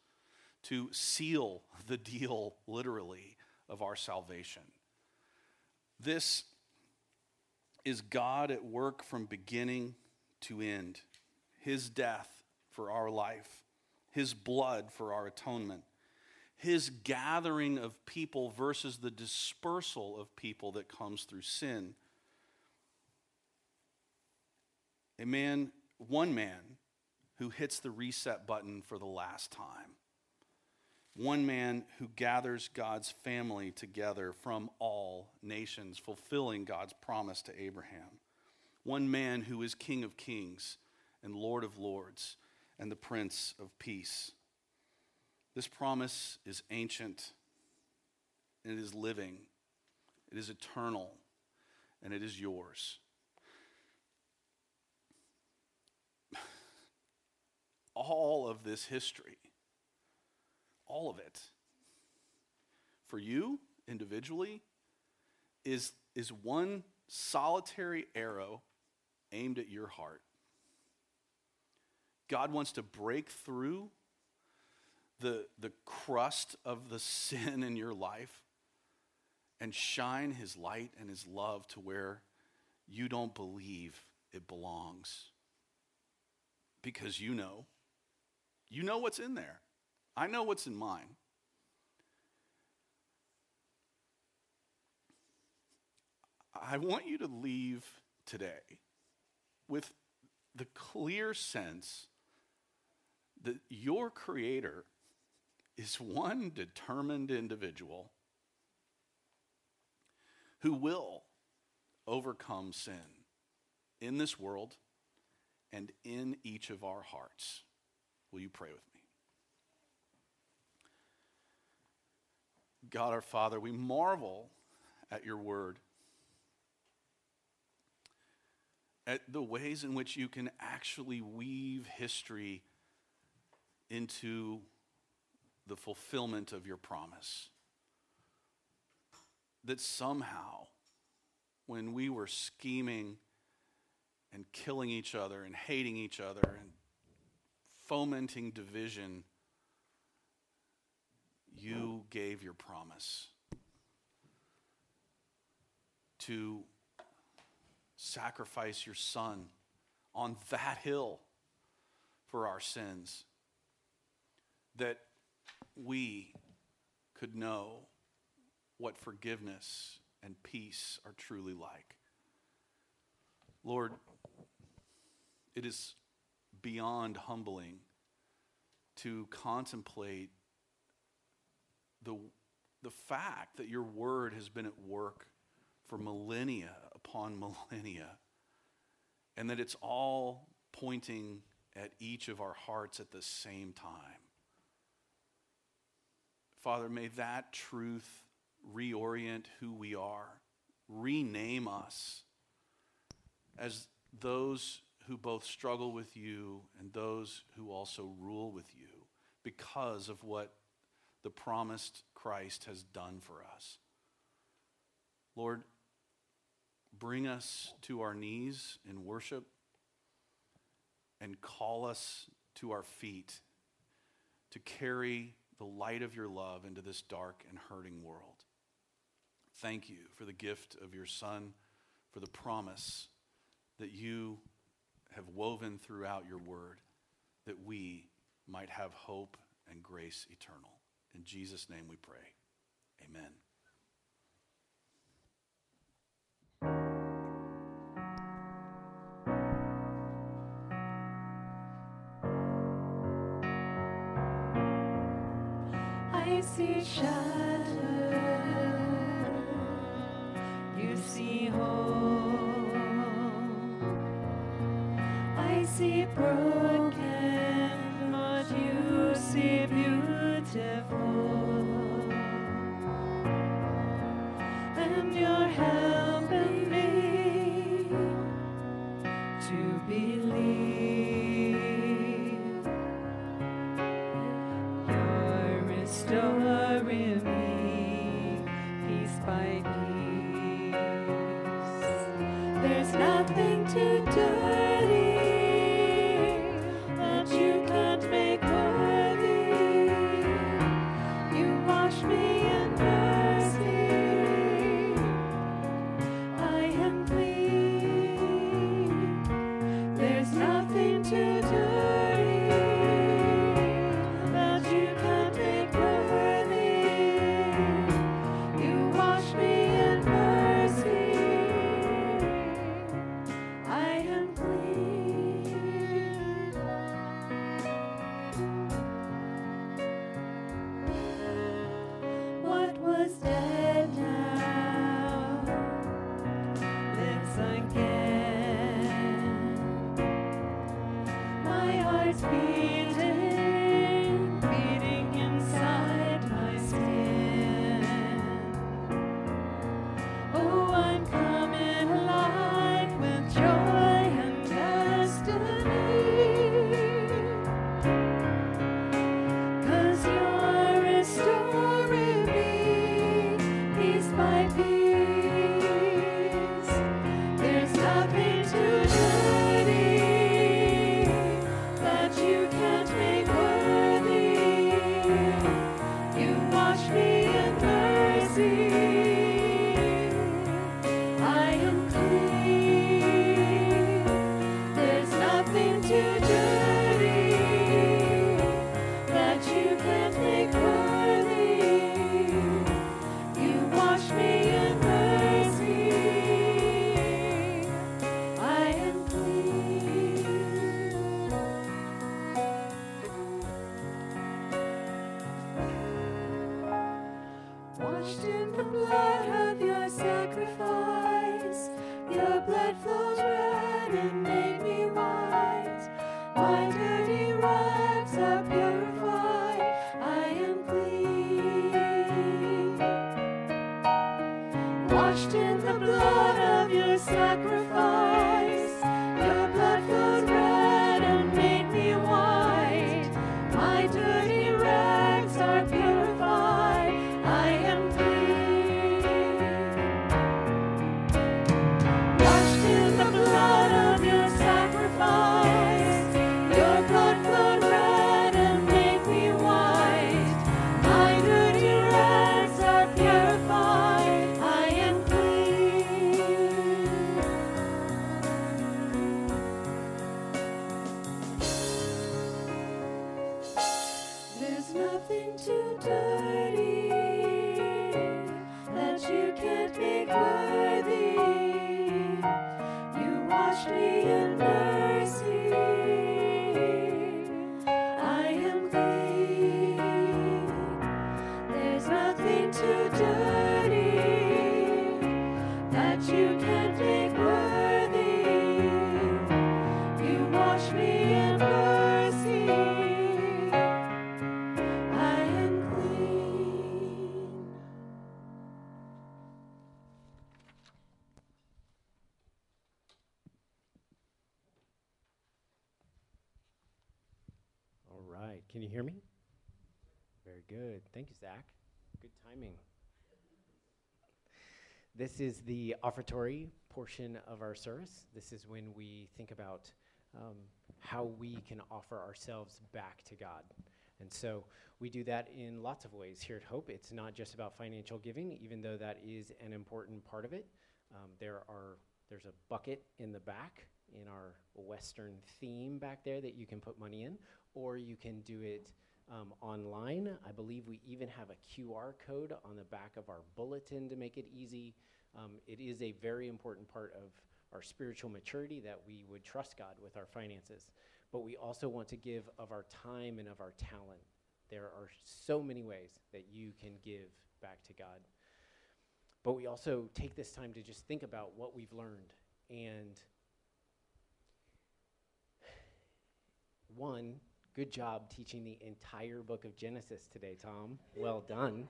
to seal the deal, literally, of our salvation. This is God at work from beginning to end. His death for our life, His blood for our atonement, His gathering of people versus the dispersal of people that comes through sin. A man, one man, who hits the reset button for the last time. One man who gathers God's family together from all nations, fulfilling God's promise to Abraham. One man who is King of kings and Lord of lords and the Prince of peace. This promise is ancient and it is living, it is eternal, and it is yours. All of this history, all of it, for you individually, is, is one solitary arrow aimed at your heart. God wants to break through the, the crust of the sin in your life and shine his light and his love to where you don't believe it belongs. Because you know. You know what's in there. I know what's in mine. I want you to leave today with the clear sense that your creator is one determined individual who will overcome sin in this world and in each of our hearts. Will you pray with me? God our Father, we marvel at your word, at the ways in which you can actually weave history into the fulfillment of your promise. That somehow, when we were scheming and killing each other and hating each other and fomenting division, you gave your promise to sacrifice your son on that hill for our sins that we could know what forgiveness and peace are truly like. Lord, it is beyond humbling to contemplate the, the fact that your word has been at work for millennia upon millennia, and that it's all pointing at each of our hearts at the same time. Father, may that truth reorient who we are, rename us as those who both struggle with you and those who also rule with you because of what the promised Christ has done for us. Lord, bring us to our knees in worship and call us to our feet to carry the light of your love into this dark and hurting world. Thank you for the gift of your Son, for the promise that you have woven throughout your word, that we might have hope and grace eternal. In Jesus' name we pray. Amen. I see shattered. There's nothing to dirty nothing too dirty This is the offertory portion of our service. This is when we think about um, how we can offer ourselves back to God. And so we do that in lots of ways here at Hope. It's not just about financial giving, even though that is an important part of it. Um, there are there's a bucket in the back in our Western theme back there that you can put money in, or you can do it um, online. I believe we even have a QR code on the back of our bulletin to make it easy. Um, it is a very important part of our spiritual maturity that we would trust God with our finances. But we also want to give of our time and of our talent. There are so many ways that you can give back to God. But we also take this time to just think about what we've learned. And one, good job teaching the entire book of Genesis today, Tom. Well done.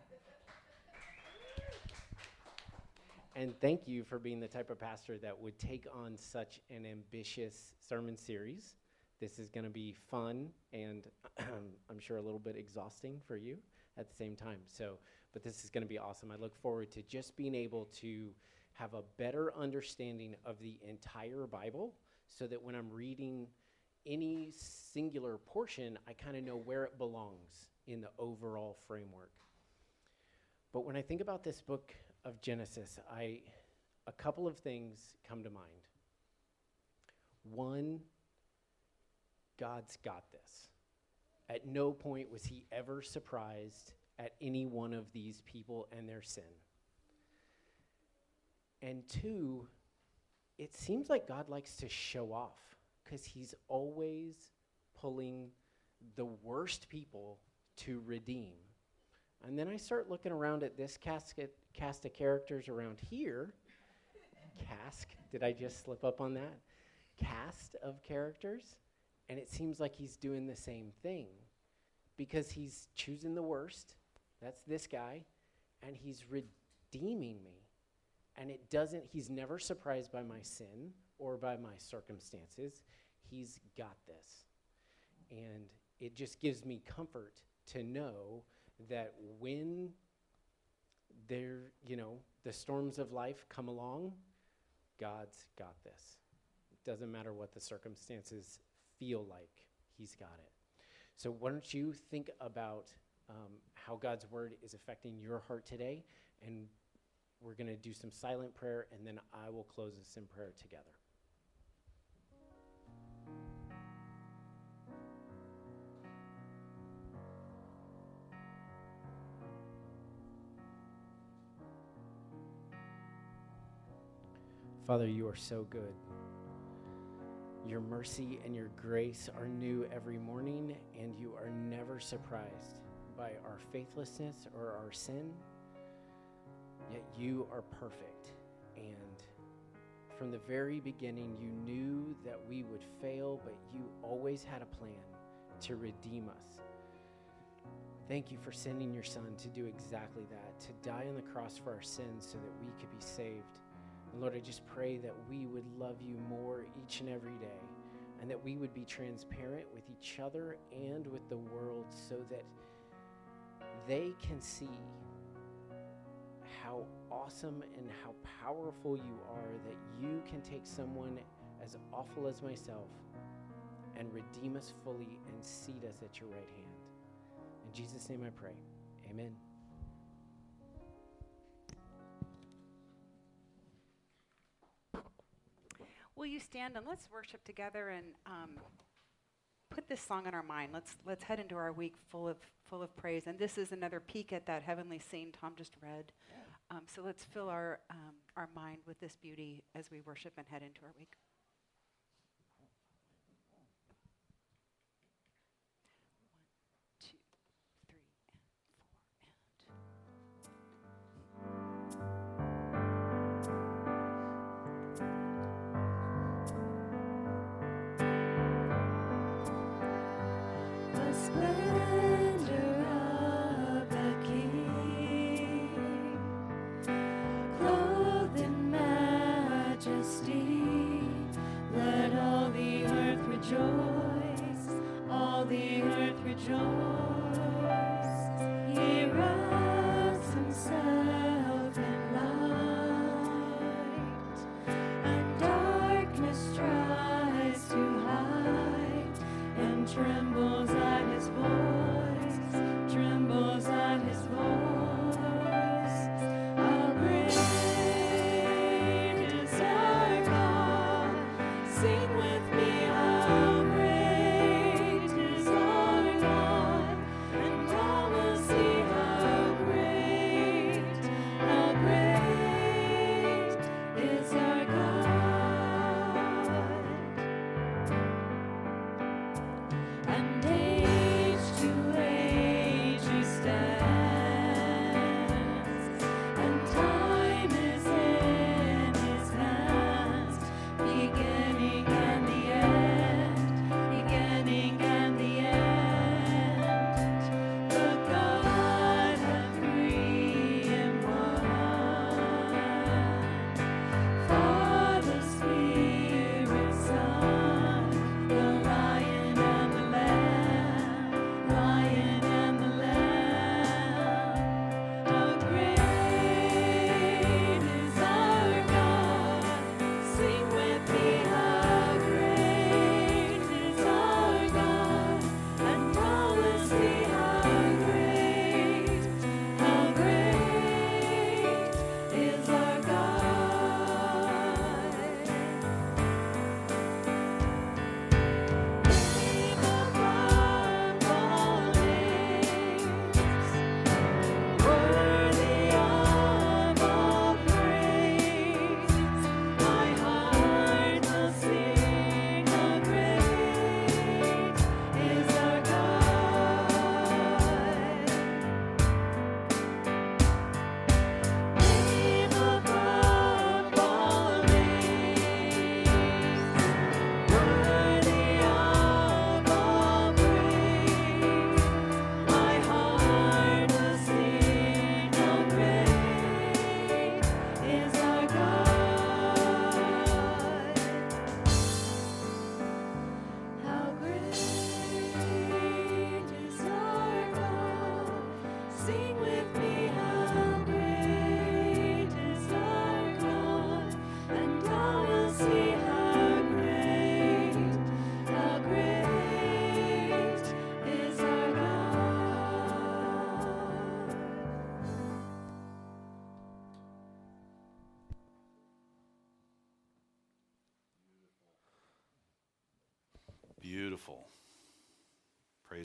And thank you for being the type of pastor that would take on such an ambitious sermon series. This is going to be fun and I'm sure a little bit exhausting for you at the same time. So, but this is going to be awesome. I look forward to just being able to have a better understanding of the entire Bible so that when I'm reading any singular portion, I kind of know where it belongs in the overall framework. But when I think about this book of Genesis, I a couple of things come to mind. One, God's got this. At no point was he ever surprised at any one of these people and their sin. And two, it seems like God likes to show off because he's always pulling the worst people to redeem. And then I start looking around at this casket, cast of characters around here. Cask, did I just slip up on that? Cast of characters. And it seems like he's doing the same thing because he's choosing the worst. That's this guy. And he's redeeming me. And it doesn't, he's never surprised by my sin or by my circumstances. He's got this. And it just gives me comfort to know that when there, you know, the storms of life come along, God's got this. It doesn't matter what the circumstances feel like, He's got it. So, why don't you think about um, how God's word is affecting your heart today? And we're going to do some silent prayer, and then I will close us in prayer together. Father, you are so good. Your mercy and your grace are new every morning, and you are never surprised by our faithlessness or our sin. Yet you are perfect. And from the very beginning, you knew that we would fail, but you always had a plan to redeem us. Thank you for sending your son to do exactly that, to die on the cross for our sins so that we could be saved. And Lord, I just pray that we would love you more each and every day, and that we would be transparent with each other and with the world so that they can see how awesome and how powerful you are that you can take someone as awful as myself and redeem us fully and seat us at your right hand. In Jesus' name I pray. Amen. Will you stand and let's worship together and um, put this song in our mind. Let's let's head into our week full of full of praise. And this is another peek at that heavenly scene Tom just read. Um, so let's fill our um, our mind with this beauty as we worship and head into our week. The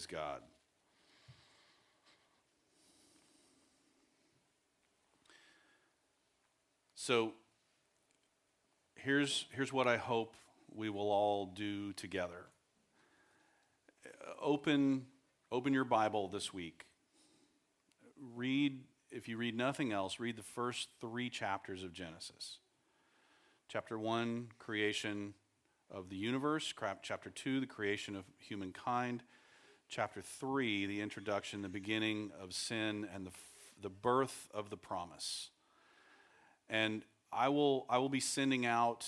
Praise God. So here's, here's what I hope we will all do together. Uh, Open, open your Bible this week. Read, if you read nothing else, read the first three chapters of Genesis. Chapter 1, creation of the universe. Chapter 2, the creation of humankind. Chapter 3, the introduction, the beginning of sin, and the, the birth of the promise. And I will, I will be sending out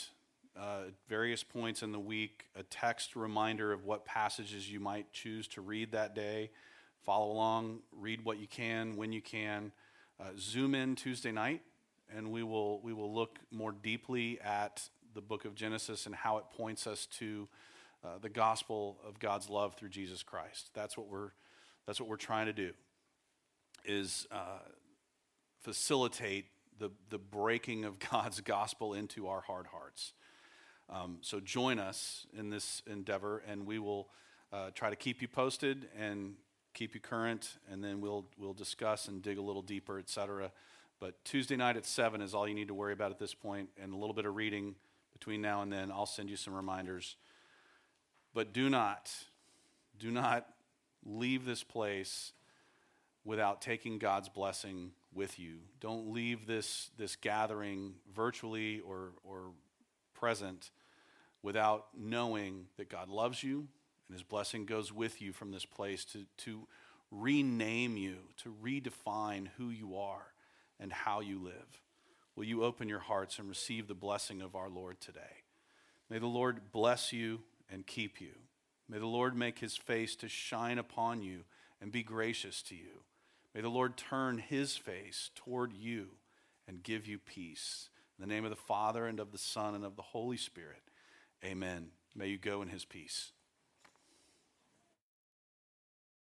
uh, at various points in the week a text reminder of what passages you might choose to read that day. Follow along, read what you can when you can. Uh, zoom in Tuesday night, and we will, we will look more deeply at the book of Genesis and how it points us to uh, the gospel of God's love through Jesus Christ. That's what we're, that's what we're trying to do, is uh, facilitate the, the breaking of God's gospel into our hard hearts. Um, so join us in this endeavor, and we will uh, try to keep you posted and keep you current, and then we'll we'll discuss and dig a little deeper, et cetera. But Tuesday night at seven is all you need to worry about at this point, and a little bit of reading between now and then. I'll send you some reminders. But do not, do not leave this place without taking God's blessing with you. Don't leave this, this gathering virtually or, or present without knowing that God loves you and his blessing goes with you from this place to, to rename you, to redefine who you are and how you live. Will you open your hearts and receive the blessing of our Lord today? May the Lord bless you and keep you. May the Lord make his face to shine upon you and be gracious to you. May the Lord turn his face toward you and give you peace. In the name of the Father and of the Son and of the Holy Spirit, amen. May you go in his peace.